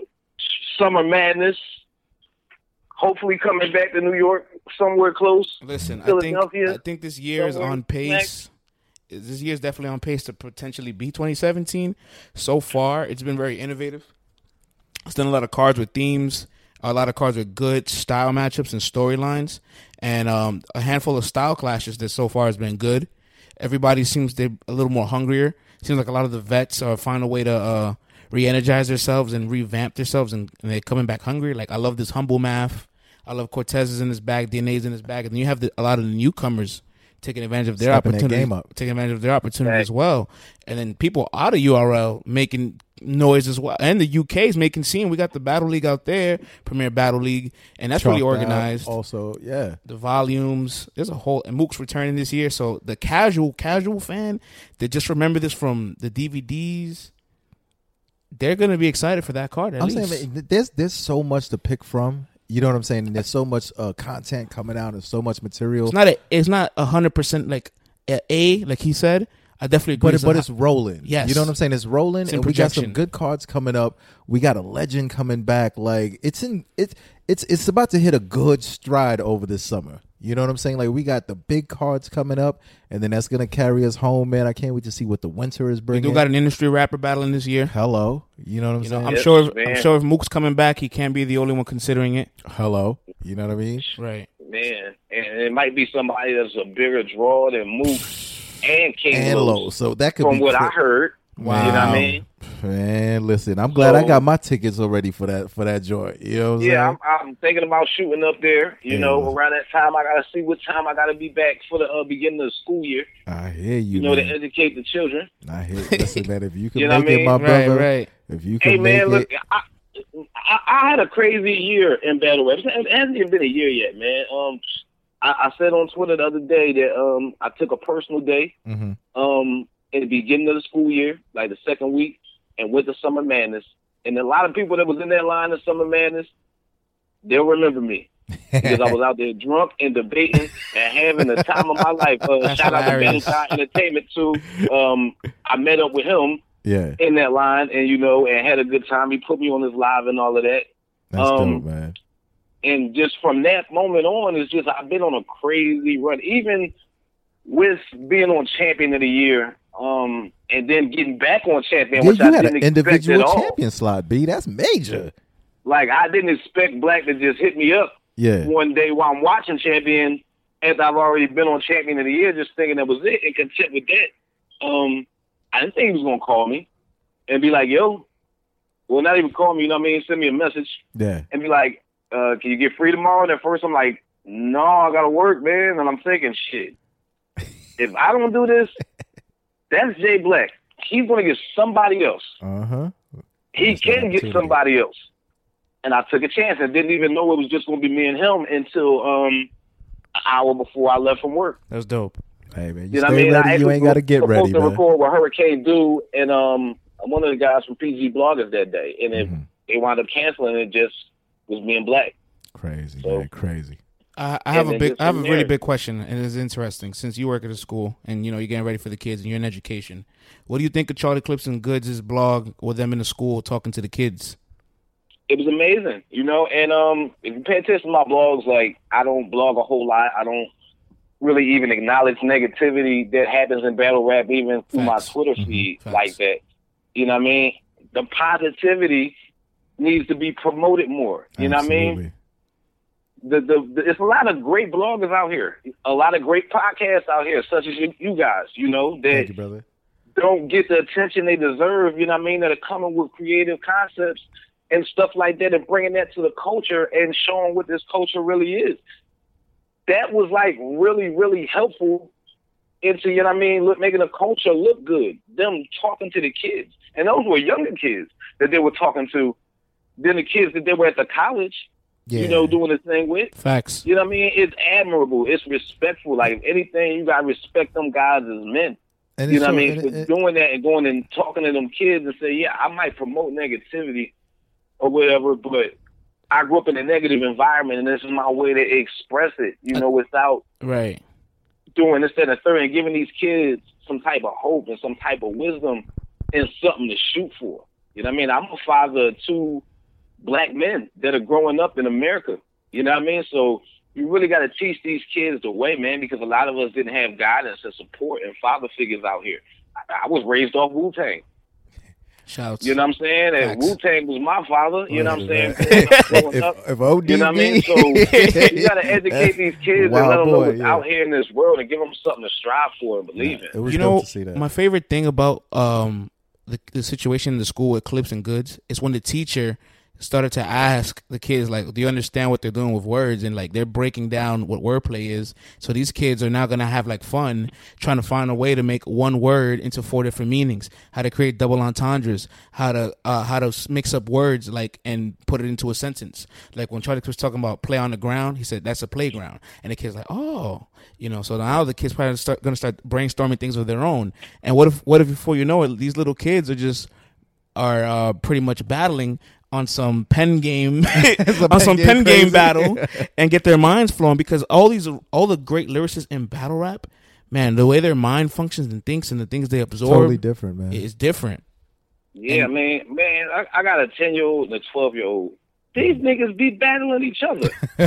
Summer Madness. Hopefully coming back to New York somewhere close. Listen, I think I think this year is on pace. Next. This year is definitely on pace to potentially be 2017. So far, it's been very innovative. It's done a lot of cards with themes a lot of cards with good style matchups and storylines, and um, a handful of style clashes that so far has been good. Everybody seems to a little more hungrier. Seems like a lot of the vets are find a way to uh, re-energize themselves and revamp themselves, and, and, they're coming back hungry. Like I love this humble math. I love Cortez is in his bag, DNA's in his bag, and then you have the, a lot of the newcomers taking advantage of their Stepping opportunity, taking advantage of their opportunity right. as well, and then people out of URL making noise as well. And the UK is making scene. We got the Battle League out there, Premier Battle League, and that's really organized. Also, yeah, the volumes. There's a whole and Mook's returning this year, so the casual casual fan that just remember this from the DVDs. They're gonna be excited for that card. I'm least. saying there's there's so much to pick from. You know what I'm saying? And there's so much uh, content coming out and so much material. It's not a, it's not hundred percent like a, a like he said I definitely agree. But, it, but it's rolling. Yes. You know what I'm saying? It's rolling it's and projection. we got some good cards coming up. We got a legend coming back. Like it's in it's it's it's about to hit a good stride over this summer. You know what I'm saying? Like we got the big cards coming up, and then that's gonna carry us home, man. I can't wait to see what the winter is bringing. We do got an industry rapper battling this year. Hello, you know what I'm you saying? Know, I'm yes, sure. If, I'm sure if Mook's coming back, he can't be the only one considering it. Hello, you know what I mean? Right, man. And it might be somebody that's a bigger draw than Mook and King and Low. So that could from be what I heard. Wow. You know what I mean? Man, listen, I'm glad so, I got my tickets already for that for that joint. You know yeah, I'm, I'm, thinking about shooting up there. You yeah. know, around that time, I gotta see what time I gotta be back for the uh, beginning of the school year. I hear you. You know, man. to educate the children. I hear. Listen, man, if you *laughs* can you know make it, my brother. Right, right. If you can hey, man, look, I, I, I, had a crazy year in battle rap. It hasn't even been a year yet, man. Um, I, I said on Twitter the other day that um I took a personal day mm-hmm. um in the beginning of the school year, like the second week, and went to Summer Madness. And a lot of people that was in that line of Summer Madness, they'll remember me. because I was out there drunk and debating and having the time of my life. Uh, shout hilarious. out to Ben Entertainment too. Um, I met up with him yeah. in that line and you know and had a good time. He put me on his live and all of that. That's um, dope, man and just from that moment on, it's just I've been on a crazy run. Even with being on Champion of the Year, um, and then getting back on Champion, yeah, which you I had didn't an individual champion all. slot. B, that's major. Like I didn't expect Black to just hit me up. Yeah. One day while I'm watching Champion, as I've already been on Champion of the Year, just thinking that was it, and content with that. Um, I didn't think he was gonna call me and be like, "Yo," well, not even call me. You know what I mean? Send me a message. Yeah. And be like, uh, can you get free tomorrow? And at first I'm like, no, I gotta work, man. And I'm thinking, shit, *laughs* if I don't do this, that's Jay Black. He's gonna get somebody else. Uh huh. He that's can get somebody else. And I took a chance and didn't even know it was just gonna be me and him until um an hour before I left from work. That's dope. Hey man, you, you know what I mean? Ready, I you ain't got to get ready, to man. record with Hurricane Do and um one of the guys from PG Bloggers that day, and mm-hmm. it, they wound up canceling it just was being black. Crazy, so, man, crazy. I, I have a big, I have a really big question, and it's interesting. Since you work at a school, and you know you're getting ready for the kids, and you're in education, what do you think of Charlie Clips and Goodz' blog with them in the school talking to the kids? It was amazing, you know. And um, if you pay attention to my blogs, like I don't blog a whole lot. I don't really even acknowledge negativity that happens in battle rap, even through Facts. my Twitter mm-hmm. feed mm-hmm. like that. You know what I mean? The positivity needs to be promoted more. You Absolutely. know what I mean? the, the, the it's a lot of great bloggers out here, a lot of great podcasts out here, such as you, you guys. You know that you, don't get the attention they deserve. You know what I mean? That are coming with creative concepts and stuff like that, and bringing that to the culture and showing what this culture really is. That was like really, really helpful into you know what I mean, look, making the culture look good. Them talking to the kids, and those were younger kids that they were talking to than the kids that they were at the college. Yeah. You know, doing the thing with. Facts. You know what I mean? It's admirable. It's respectful. Like if anything, you gotta respect them guys as men. And You know what I mean? For it- doing that and going and talking to them kids and say, yeah, I might promote negativity or whatever, but I grew up in a negative environment and this is my way to express it, you know, without Right. doing this, that, and third, and giving these kids some type of hope and some type of wisdom and something to shoot for. You know what I mean? I'm a father of two black men that are growing up in America. You know what I mean? So you really got to teach these kids the way, man, because a lot of us didn't have guidance and support and father figures out here. I, I was raised off Wu Tang. Shouts. You know what I'm saying? And Facts. Wu Tang was my father. You know what I'm saying? if, Growing up, *laughs* if ODB, you know what I mean? So you got to educate these kids Wild and let them know boy, what's yeah. out here in this world and give them something to strive for and believe it in. was you know, to see that. my favorite thing about um the, the situation in the school with clips and Goodz is when the teacher started to ask the kids like do you understand what they're doing with words? And like they're breaking down what wordplay is. So these kids are now gonna have like fun trying to find a way to make one word into four different meanings. How to create double entendres. How to uh, how to mix up words like and put it into a sentence. Like when charlie was talking about play on the ground he said that's a playground. And the kids like oh you know so now the kids probably start gonna start brainstorming things of their own. And what if what if before you know it these little kids are just are uh, pretty much battling on some pen game *laughs* *laughs* on pen some game pen crazy. game battle *laughs* and get their minds flowing because all these all the great lyricists in battle rap man the way their mind functions and thinks and the things they absorb totally different, man. is different Yeah, And- man, man, I, I got a ten year old and a twelve year old. These niggas be battling each other. *laughs*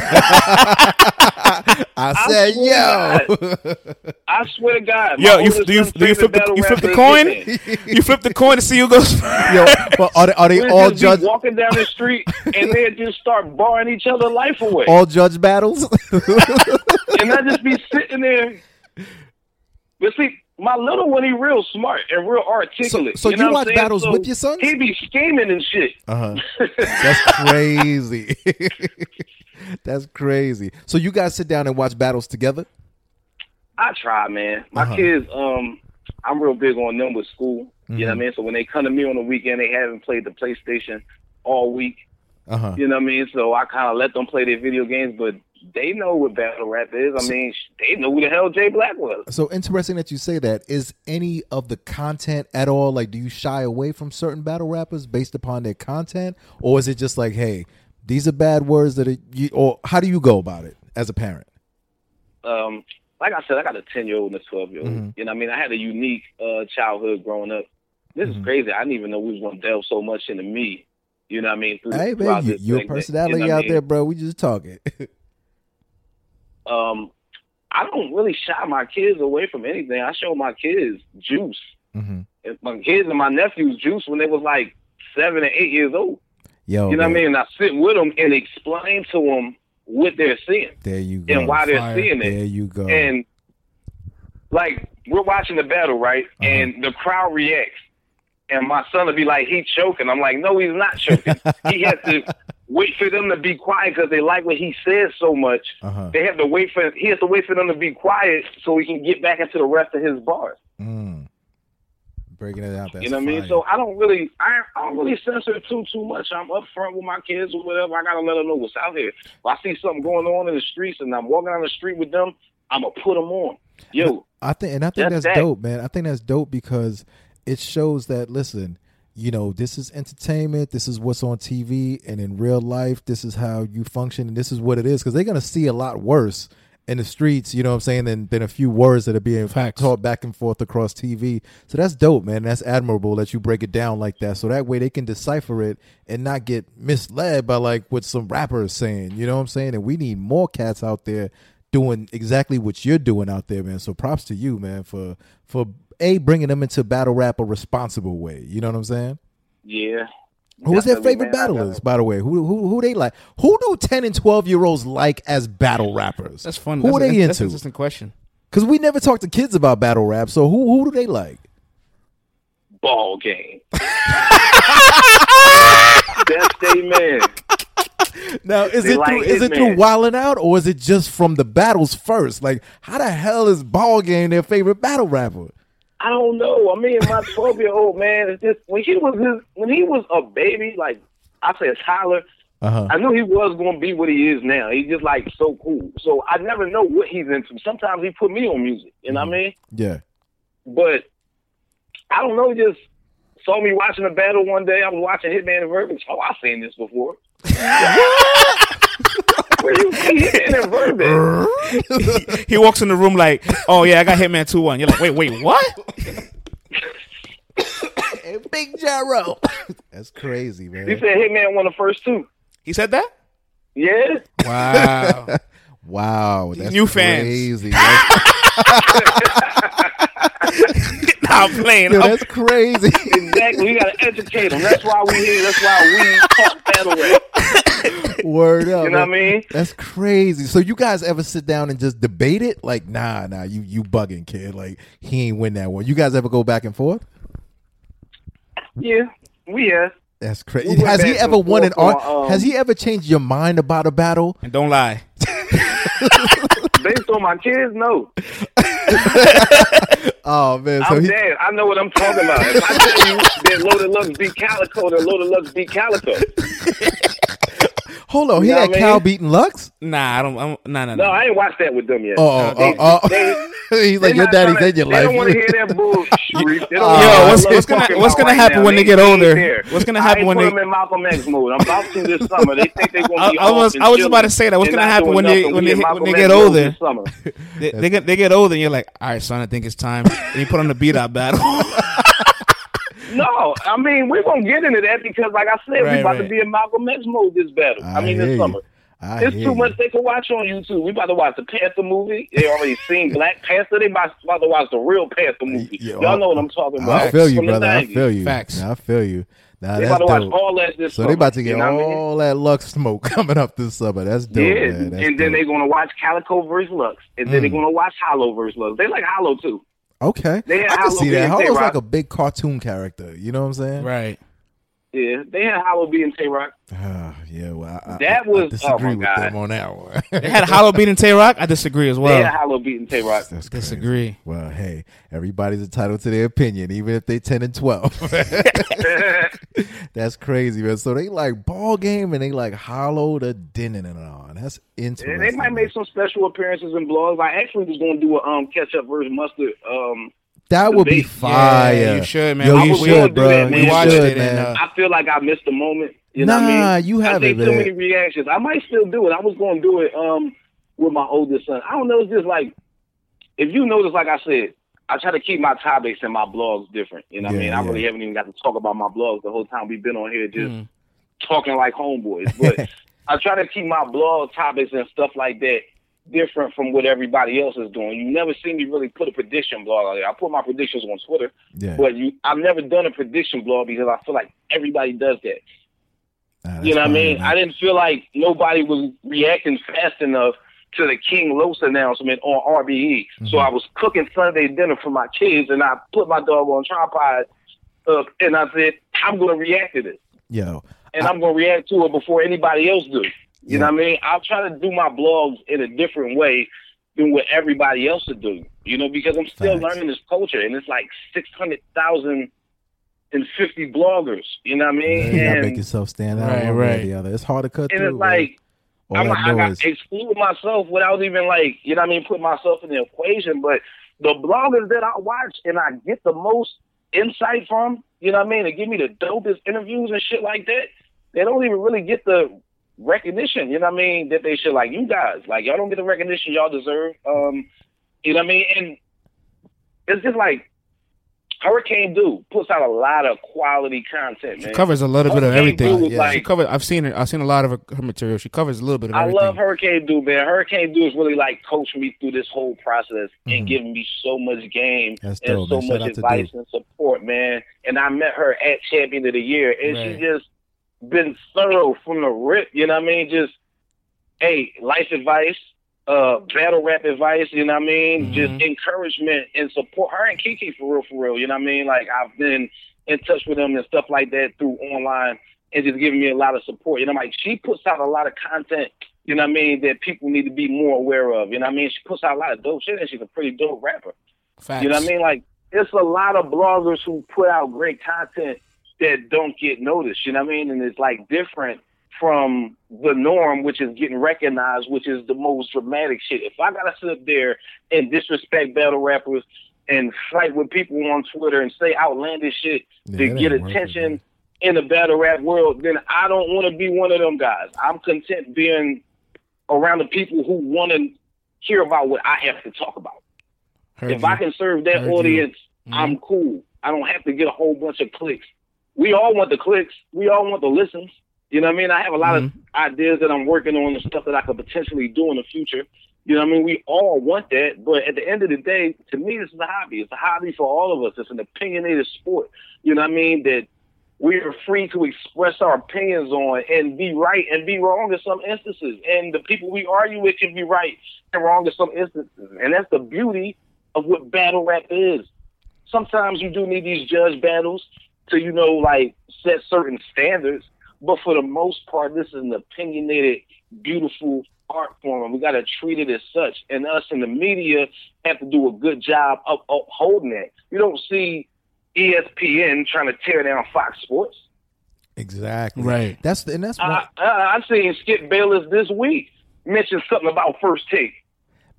I said, swear yo. I swear to God. yo you, do you do you flip the you flip the coin you flip the coin to see who goes *laughs* Yo, but are they, are they all just judge walking down the street and they *laughs* just start barring each other life away, all judge battles? and I just be sitting there. But see, my little one, he real smart and real articulate. so you, you know what watch battles So with your son? He be scheming and shit. Uh huh. *laughs* That's crazy. *laughs* That's crazy. So you guys sit down and watch battles together? I try, man. My Uh-huh. kids, um, I'm real big on them with school. You know what I Mhm. mean? So when they come to me on the weekend, they haven't played the PlayStation all week. Uh huh. You know what I mean? So I kind of let them play their video games, but they know what battle rap is. I mean, they know who the hell Jay Black was. So interesting that you say that. Is any of the content at all like? Do you shy away from certain battle rappers based upon their content, or is it just like, hey, these are bad words that are, you, or how do you go about it as a parent? Um, like I said, I got a 10 year old and a 12 year old. Mhm. You know what I mean? I had a unique uh, childhood growing up. This Mhm. is crazy. I didn't even know we was going to delve so much into me. You know what I mean? Through, Hey man, you, your personality you know what I out mean? there, bro. We just talking. *laughs* um, I don't really shy my kids away from anything. I show my kids juice. hmm my kids and my nephews juice when they was like seven and eight years old. Yo, you know what I mean? And I sit with them and explain to them what they're seeing There you go. and why they're Fire. seeing it. There you go. And like we're watching the battle, right? Uh-huh. And the crowd reacts. And my son will be like, he's choking. I'm like, no, he's not choking. *laughs* he has to wait for them to be quiet because they like what he says so much. uh-huh. They have to wait for he has to wait for them to be quiet so he can get back into the rest of his bars. Mm. Breaking it out. That's you know what I mean? So I don't really, I, I don't really censor too too much. I'm upfront with my kids or whatever. I gotta let them know what's out here. If I see something going on in the streets and I'm walking down the street with them, I'm gonna put them on. Yo, I think, and I think That's that's, that. dope, man. I think that's dope because it shows that listen, you know, this is entertainment. This is what's on TV, and in real life, this is how you function, and this is what it is. Because they're gonna see a lot worse in the streets. You know what I'm saying? Than than a few words that are being Facts. taught back and forth across TV. So that's dope, man. That's admirable that you break it down like that. So that way they can decipher it and not get misled by like what some rapper is saying. You know what I'm saying? And we need more cats out there doing exactly what you're doing out there, man. So props to you, man, for for a bringing them into battle rap a responsible way. You know what I'm saying? yeah, Who's their favorite battlers, by the way? Who who who they like? Who do ten and twelve year olds like as battle *laughs* rappers? That's fun. Who that's are they a, into? That's an interesting question. Because we never talk to kids about battle rap. So who who do they like? Ball game. *laughs* That's they man. Now is They it like through is it through Hitman. Wildin' Out or is it just from the battles first? Like how the hell is Ball Game their favorite battle rapper? I don't know. I mean, my twelve year old man is just when he was his, when he was a baby, like I said, Tyler. Uh huh. I knew he was going to be what he is now. He's just like so cool. So I never know what he's into. Sometimes he put me on music. You know what I mean? Yeah. But I don't know. He just saw me watching a battle one day. I was watching Hitman and Verbiage. Oh, I've seen this before. *laughs* What? *laughs* Where you see Hitman and Verbiage? *laughs* he walks in the room like, "Oh yeah, I got Hitman two one." You're like, "Wait, wait, what?" Big Jarro. That's crazy, man. He said Hitman won the first two. He said that. Yeah. Wow. Wow, that's New fans. crazy. *laughs* That's, nah, I'm playing. yo, I'm- that's crazy. Exactly. We gotta educate them. That's why we here. That's why we talk battle *laughs* rap. Word up. You know what I mean? That's crazy. So you guys ever sit down and just debate it? Like, nah, nah, you you bugging, kid. Like he ain't win that one. You guys ever go back and forth? Yeah. We have. That's crazy. We Has he ever won an art? um, Has he ever changed your mind about a battle? and don't lie. *laughs* Based on my kids, no. *laughs* Oh man, so I'm he dead. I know what I'm talking about. If I tell you that Loaded Lux beat Calicoe, then Loaded Lux beat Calicoe. *laughs* hold on. He You know had what I Cal beating Lux. Nah, I don't. I'm, nah, nah, No, nah. I ain't watched that with them yet. Oh, oh, They- oh, oh. they- *laughs* He's like your not daddy's tryna- in your They life. don't want to hear that *laughs* bullshit. Yo, wanna Yo, hear what's, what's gonna what's gonna right happen now. when they They get older? there. What's gonna I happen ain't when put they? them in Malcolm X mode. I'm about to this *laughs* summer. They think they're gonna be. I- I was- I was just about to say that. What's gonna happen when they- when they in hit- Malcolm when they get older? They, they get they get older, and you're like, all right, son, I think it's time. And you put on the beat out battle. No, I mean we're gonna get into that because, like I said, Right, we about right. to be in Malcolm X mode this battle. I, mean hear this you. summer. I There's hear too you. much they can watch on YouTube. We about to watch the Panther movie. They already seen *laughs* Black Panther. They about about to watch the real Panther movie. Yeah, Y'all know what I'm talking about. I feel you, From brother. I feel you. Facts. Nah, I feel you. Nah, They about to watch dope. all that this So summer. they about to get you know what I mean? all that Lux smoke *laughs* coming up this summer. That's dope, yeah, man. That's and then they're gonna watch Calicoe versus Lux, and then they're Mm. gonna watch Hollow versus Lux. They like Hollow too. Okay, They had I can Hollow see that. being Hollow's like a big cartoon character. You know what I'm saying? right. Yeah, they had Hollow being Tay Roc. Ah, yeah, well, I, I- That I, was- I disagree oh with God. them on that one. They had Hollow beating Tay Roc. I disagree as They well. had Hollow beating Tay Roc. That's crazy. Disagree. Well, hey, everybody's entitled to their opinion, even if they ten and twelve. *laughs* *laughs* That's crazy, man. So they like ball game and they like hollow the dinning and on. That's interesting. they might make some special appearances in blogs. I actually was gonna do a um ketchup versus mustard. Um, that would be fire. Yeah, you should, man. Yo, I you was should, gonna do bro. that, man. You We watched should, it man. and, uh, I feel like I missed the moment. You know Nah, what I mean? you I haven't, think too many reactions. I might still do it. I was going to do it um with my oldest son. I don't know. It's just like if you notice, like I said, I try to keep my topics and my blogs different. You know what I Yeah, mean? I yeah. really haven't even got to talk about my blogs the whole time we've been on here, just Mm. talking like homeboys. But *laughs* I try to keep my blog topics and stuff like that different from what everybody else is doing. You never see me really put a prediction blog out there. I put my predictions on Twitter, Yeah, but you, I've never done a prediction blog because I feel like everybody does that. Nah, You know what I mean? man. I didn't feel like nobody was reacting fast enough to the King Los announcement on RBE. So Mhm. I was cooking Sunday dinner for my kids, and I put my dog on tripod, uh, and I said, I'm going to react to this, Yo, and I, am going to react to it before anybody else do. You know what I mean? I'll try to do my blogs in a different way than what everybody else would do. You know, because I'm still Facts. learning this culture, and it's like six hundred thousand and fifty bloggers. You know what I mean? you gotta and make yourself stand out. Right, one way or right. the other. It's hard to cut and through. it's like. all I'm, that I noise. got exclude myself without even like you know what I mean put myself in the equation. But the bloggers that I watch and I get the most insight from, you know what I mean, they give me the dopest interviews and shit like that. They don't even really get the recognition, you know what I mean, that they should like you guys. Like y'all don't get the recognition y'all deserve. Um, you know what I mean? And it's just like Hurricane Do puts out a lot of quality content, man. She covers a little bit of everything. Yeah. like- She covered. I've seen her. I've seen a lot of her, her material. She covers a little bit of everything. I everything. love Hurricane Do, man. Hurricane Do is really like coaching me through this whole process Mhm. and giving me so much game That's and dope, so man. Much advice and support, man. And I met her at Champion of the Year, and Right. she just been thorough from the rip. You know what I mean? Just hey, life advice, uh, battle rap advice. You know what I mean? Mhm. Just encouragement and support. Her and Kiki for real, for real. You know what I mean? Like I've been in touch with them and stuff like that through online and just giving me a lot of support. You know, like she puts out a lot of content. You know what I mean? That people need to be more aware of. You know what I mean? She puts out a lot of dope shit and she's a pretty dope rapper. Facts. You know what I mean? Like it's a lot of bloggers who put out great content that don't get noticed. You know what I mean? And it's like different from the norm, which is getting recognized, which is the most dramatic shit. If I gotta sit up there and disrespect battle rappers and fight with people on Twitter and say outlandish shit Yeah, to get worth it, attention in the battle rap world, then I don't want to be one of them guys. I'm content being around the people who want to hear about what I have to talk about Heard if you. I can serve that Heard audience, Mhm. I'm cool. I don't have to get a whole bunch of clicks. We all want the clicks. We all want the listens. You know what I mean? I have a lot Mhm. of ideas that I'm working on and stuff that I could potentially do in the future. You know what I mean? We all want that, but at the end of the day, to me, this is a hobby. It's a hobby for all of us. It's an opinionated sport. You know what I mean? That we are free to express our opinions on and be right and be wrong in some instances. And the people we argue with can be right and wrong in some instances. And that's the beauty of what battle rap is. Sometimes you do need these judge battles to, you know, like set certain standards. But for the most part, this is an opinionated, beautiful art form, and we got to treat it as such. And us in the media have to do a good job of upholding that. You don't see ESPN trying to tear down Fox Sports. Exactly. Right. That's the, and that's I, what I, I seen Skip Bayless this week mention something about first take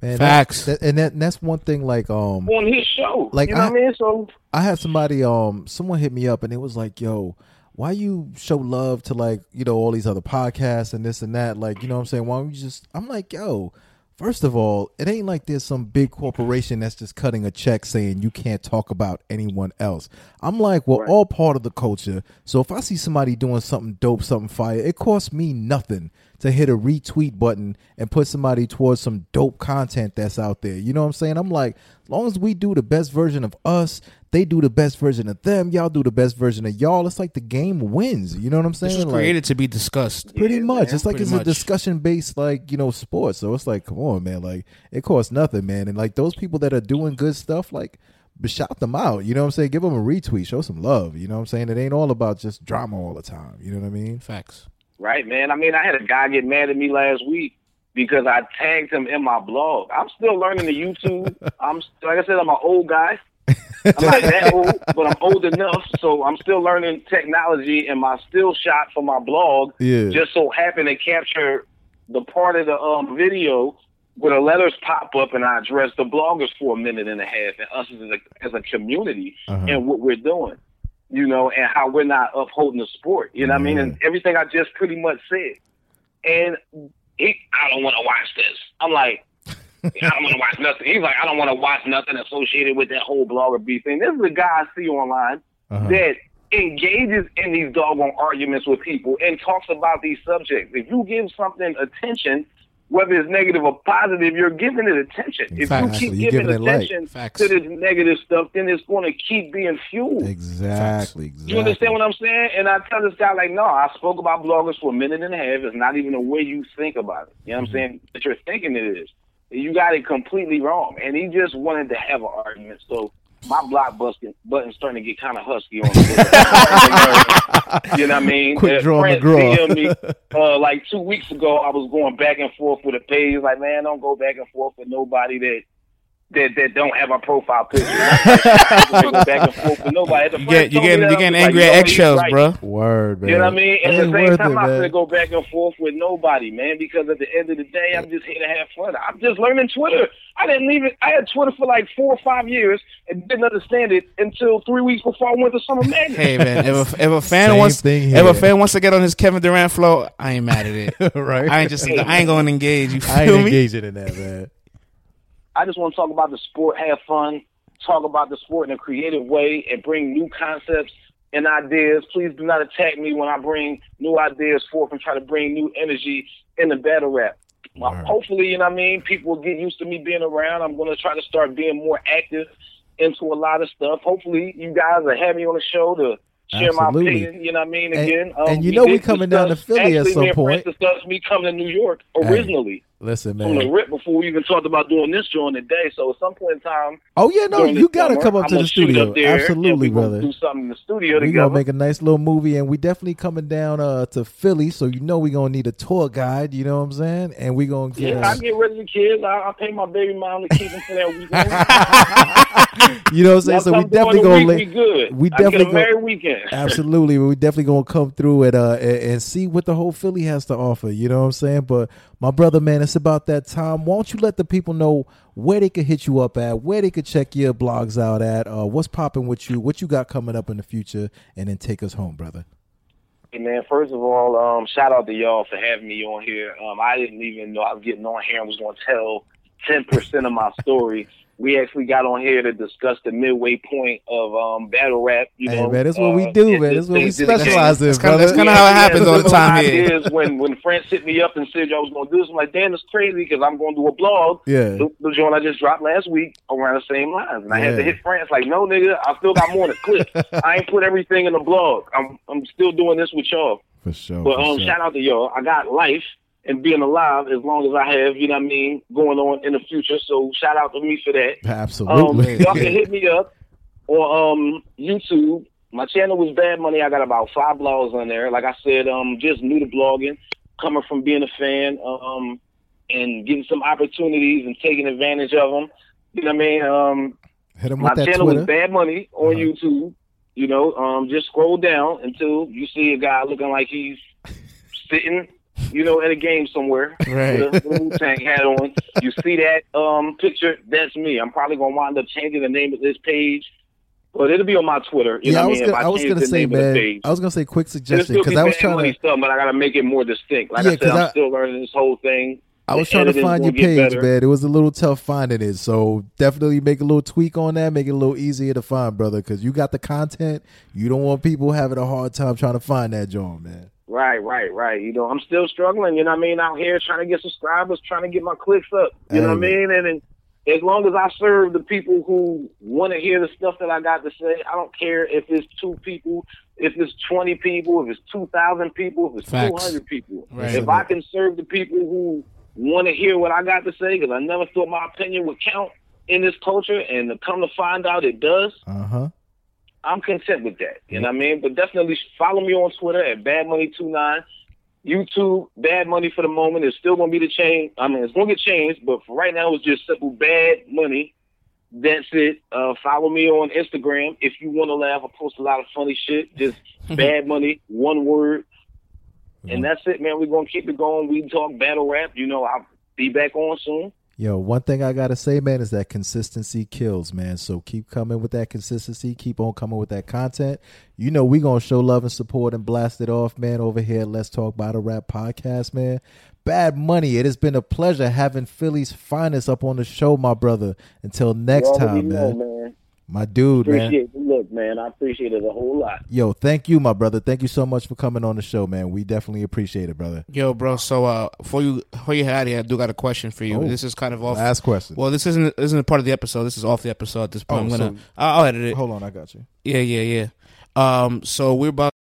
man. Facts. That, that, and that, and that's one thing. Like um, on his show. Like, you know I- what I mean? So I had somebody um someone hit me up and it was like, yo, why you show love to like, you know, all these other podcasts and this and that? Like, you know what I'm saying? Why don't you just I'm like, yo, first of all, it ain't like there's some big corporation that's just cutting a check saying you can't talk about anyone else. I'm like, we're Right. all part of the culture. So if I see somebody doing something dope, something fire, it costs me nothing to hit a retweet button and put somebody towards some dope content that's out there. You know what I'm saying? I'm like, as long as we do the best version of us, they do the best version of them, y'all do the best version of y'all. It's like the game wins. You know what I'm saying? This was Like, created to be discussed. pretty Yeah, much. man. It's like it's much. a discussion based like, you know, sport. So it's like, come on, man. Like it costs nothing, man. And like those people that are doing good stuff, like but shout them out. You know what I'm saying? Give them a retweet, show some love. You know what I'm saying? It ain't all about just drama all the time. You know what I mean? Facts. Right, man. I mean, I had a guy get mad at me last week because I tagged him in my blog. I'm still learning the YouTube. *laughs* I'm like I said, I'm an old guy. I'm not *laughs* that old, but I'm old enough, so I'm still learning technology. And my still shot for my blog Yeah. just so happened to capture the part of the um, video where the letters pop up, and I address the bloggers for a minute and a half, and us as a, as a community Uh-huh. and what we're doing, you know, and how we're not upholding the sport. You know what I mean? And everything I just pretty much said. And he, I don't want to watch this. I'm like, I don't want to watch nothing. He's like, I don't want to watch nothing associated with that whole blogger beef thing. This is a guy I see online Uh-huh. that engages in these doggone arguments with people and talks about these subjects. If you give something attention, whether it's negative or positive, you're giving it attention. If Facts. you keep You're giving giving attention to this negative stuff, then it's going to keep being fueled. Exactly. Exactly. You understand what I'm saying? And I tell this guy, like, no, I spoke about bloggers for a minute and a half. It's not even the way you think about it. You know what I'm mm-hmm. saying? That you're thinking it is. You got it completely wrong. And he just wanted to have an argument. So my block busting button's starting to get kind of husky on Twitter. *laughs* You know what I mean? Quit Uh, drawing me, *laughs* uh, like two weeks ago, I was going back and forth with a page. Like, man, don't go back and forth with nobody that that, that don't have a profile picture. *laughs* Back and forth with nobody. You get you told getting you I getting was like, angry at know, he's eggshells, right. bro. Word, man. You know what I mean? At the same time, it, I'm gonna go back and forth with nobody, man, because at the end of the day, I'm just here to have fun. I'm just learning Twitter. I didn't even. I had Twitter for like four or five years and didn't understand it until three weeks before I went to Summer Madness. Hey man, if a, *laughs* if a fan Same wants thing if a fan wants to get on his Kevin Durant flow, I ain't mad at it. *laughs* right? I ain't just I ain't going to engage. You I ain't me? engaging in that, man. I just want to talk about the sport, have fun, talk about the sport in a creative way, and bring new concepts and ideas. Please do not attack me when I bring new ideas forth and try to bring new energy in the battle rap. Hopefully, you know what I mean, people will get used to me being around. I'm going to try to start being more active into a lot of stuff. Hopefully, you guys are having me on the show to share Absolutely. my opinion. You know what I mean? And- Again, um, and you know we coming down to Philly at some point. Me coming to New York originally Listen, from the man. rip before we even talked about doing this during the day. So at some point in time, Oh yeah, no, you gotta summer, come up to the gonna studio. up there, Absolutely, brother. Do something in the studio We together. gonna make a nice little movie, and we definitely coming down uh, to Philly, so you know we gonna need a tour guide. You know what I'm saying? And we gonna get. yeah, uh, I get rid of the kids. I, I pay my baby mom to keep them for that weekend. *laughs* you know what I'm saying? Y'all So we definitely gonna week, we good. we definitely get a go- merry weekend. Absolutely, we definitely gonna come through and uh and, and see what the whole Philly has to offer. You know what I'm saying? But my brother, man, it's about that time. Why don't you let the people know where they could hit you up at, where they could check your blogs out at, uh, what's popping with you, what you got coming up in the future, and then take us home, brother. Hey man, first of all, um, shout out to y'all for having me on here. Um, I didn't even know I was getting on here and was going to tell ten percent of my story. We actually got on here to discuss the midway point of um, battle rap. You Hey know, man, that's what we uh, do, man. That's what we it- it- specialize in, That's kinda- brother. that's kinda how it happens all the time here. When when France hit me up and said y'all was going to do this, I'm like, damn, it's crazy because I'm going to do a blog. Yeah. The, the joint I just dropped last week around the same lines, and I had to hit France like, no, nigga, I still got more to clip. *laughs* I ain't put everything in the blog. I'm I'm still doing this with y'all. For sure. But for um, sure. shout out to y'all. I got life and being alive as long as I have, you know what I mean, going on in the future. So shout out to me for that. Um, Absolutely. y'all can hit me up on um YouTube. My channel was Bad Money. I got about five blogs on there. Like I said, um, just new to blogging, coming from being a fan, um, and getting some opportunities and taking advantage of them. You know what I mean? Um, Hit my with that channel Twitter. is Bad Money on Uh-huh. YouTube. You know, um, just scroll down until you see a guy looking like he's sitting, you know, at a game somewhere Right. with a Wu Tang hat on. You see that um, picture? That's me. I'm probably gonna wind up changing the name of this page, but it'll be on my Twitter. You yeah, know I was gonna, I was gonna say, name of the man. I was gonna say, quick suggestion be because I was trying to. stuff, but I gotta make it more distinct. Like Yeah, I said, I'm I- still learning this whole thing. I was The trying to find your page, better. man. It was a little tough finding it, so definitely make a little tweak on that, make it a little easier to find, brother. Because you got the content, you don't want people having a hard time trying to find that joint, man. Right, right, right. You know, I'm still struggling. You know what I mean? Out here trying to get subscribers, trying to get my clicks up. You know what I mean? And, and as long as I serve the people who want to hear the stuff that I got to say, I don't care if it's two people, if it's 20 people, if it's 2,000 people, if it's Facts. 200 people. Right. If I can serve the people who want to hear what I got to say, because I never thought my opinion would count in this culture, and to come to find out it does, Uh huh. I'm content with that. You know what I mean? But definitely follow me on Twitter at Bad Money 29 YouTube, Bad Money for the moment. It's still gonna be the change. I mean, it's gonna get changed, but for right now, it's just simple Bad Money. That's it. Uh, follow me on Instagram if you want to laugh. I post a lot of funny shit. Just *laughs* Bad Money, one word, and that's it, man. We're gonna keep it going. We talk battle rap. You know, I'll be back on soon. Yo, one thing I gotta say, man, is that consistency kills, man. So keep coming with that consistency. Keep on coming with that content. You know we gonna show love and support and blast it off, man. Over here, let's talk battle rap podcast, man. Bad money. It has been a pleasure having Philly's finest up on the show, my brother. Until next time, know, man. man. My dude, man. Appreciate the look, man. I appreciate it a whole lot. Yo, thank you, my brother. Thank you so much for coming on the show, man. We definitely appreciate it, brother. Yo, bro. So, uh, before you before you head out of here, I do got a question for you. Oh. This is kind of off. Last question. Well, this isn't isn't a part of the episode. This is off the episode at this point. Oh, I'm gonna. so- I'll, I'll edit it. Hold on, I got you. Yeah, yeah, yeah. Um, so we're about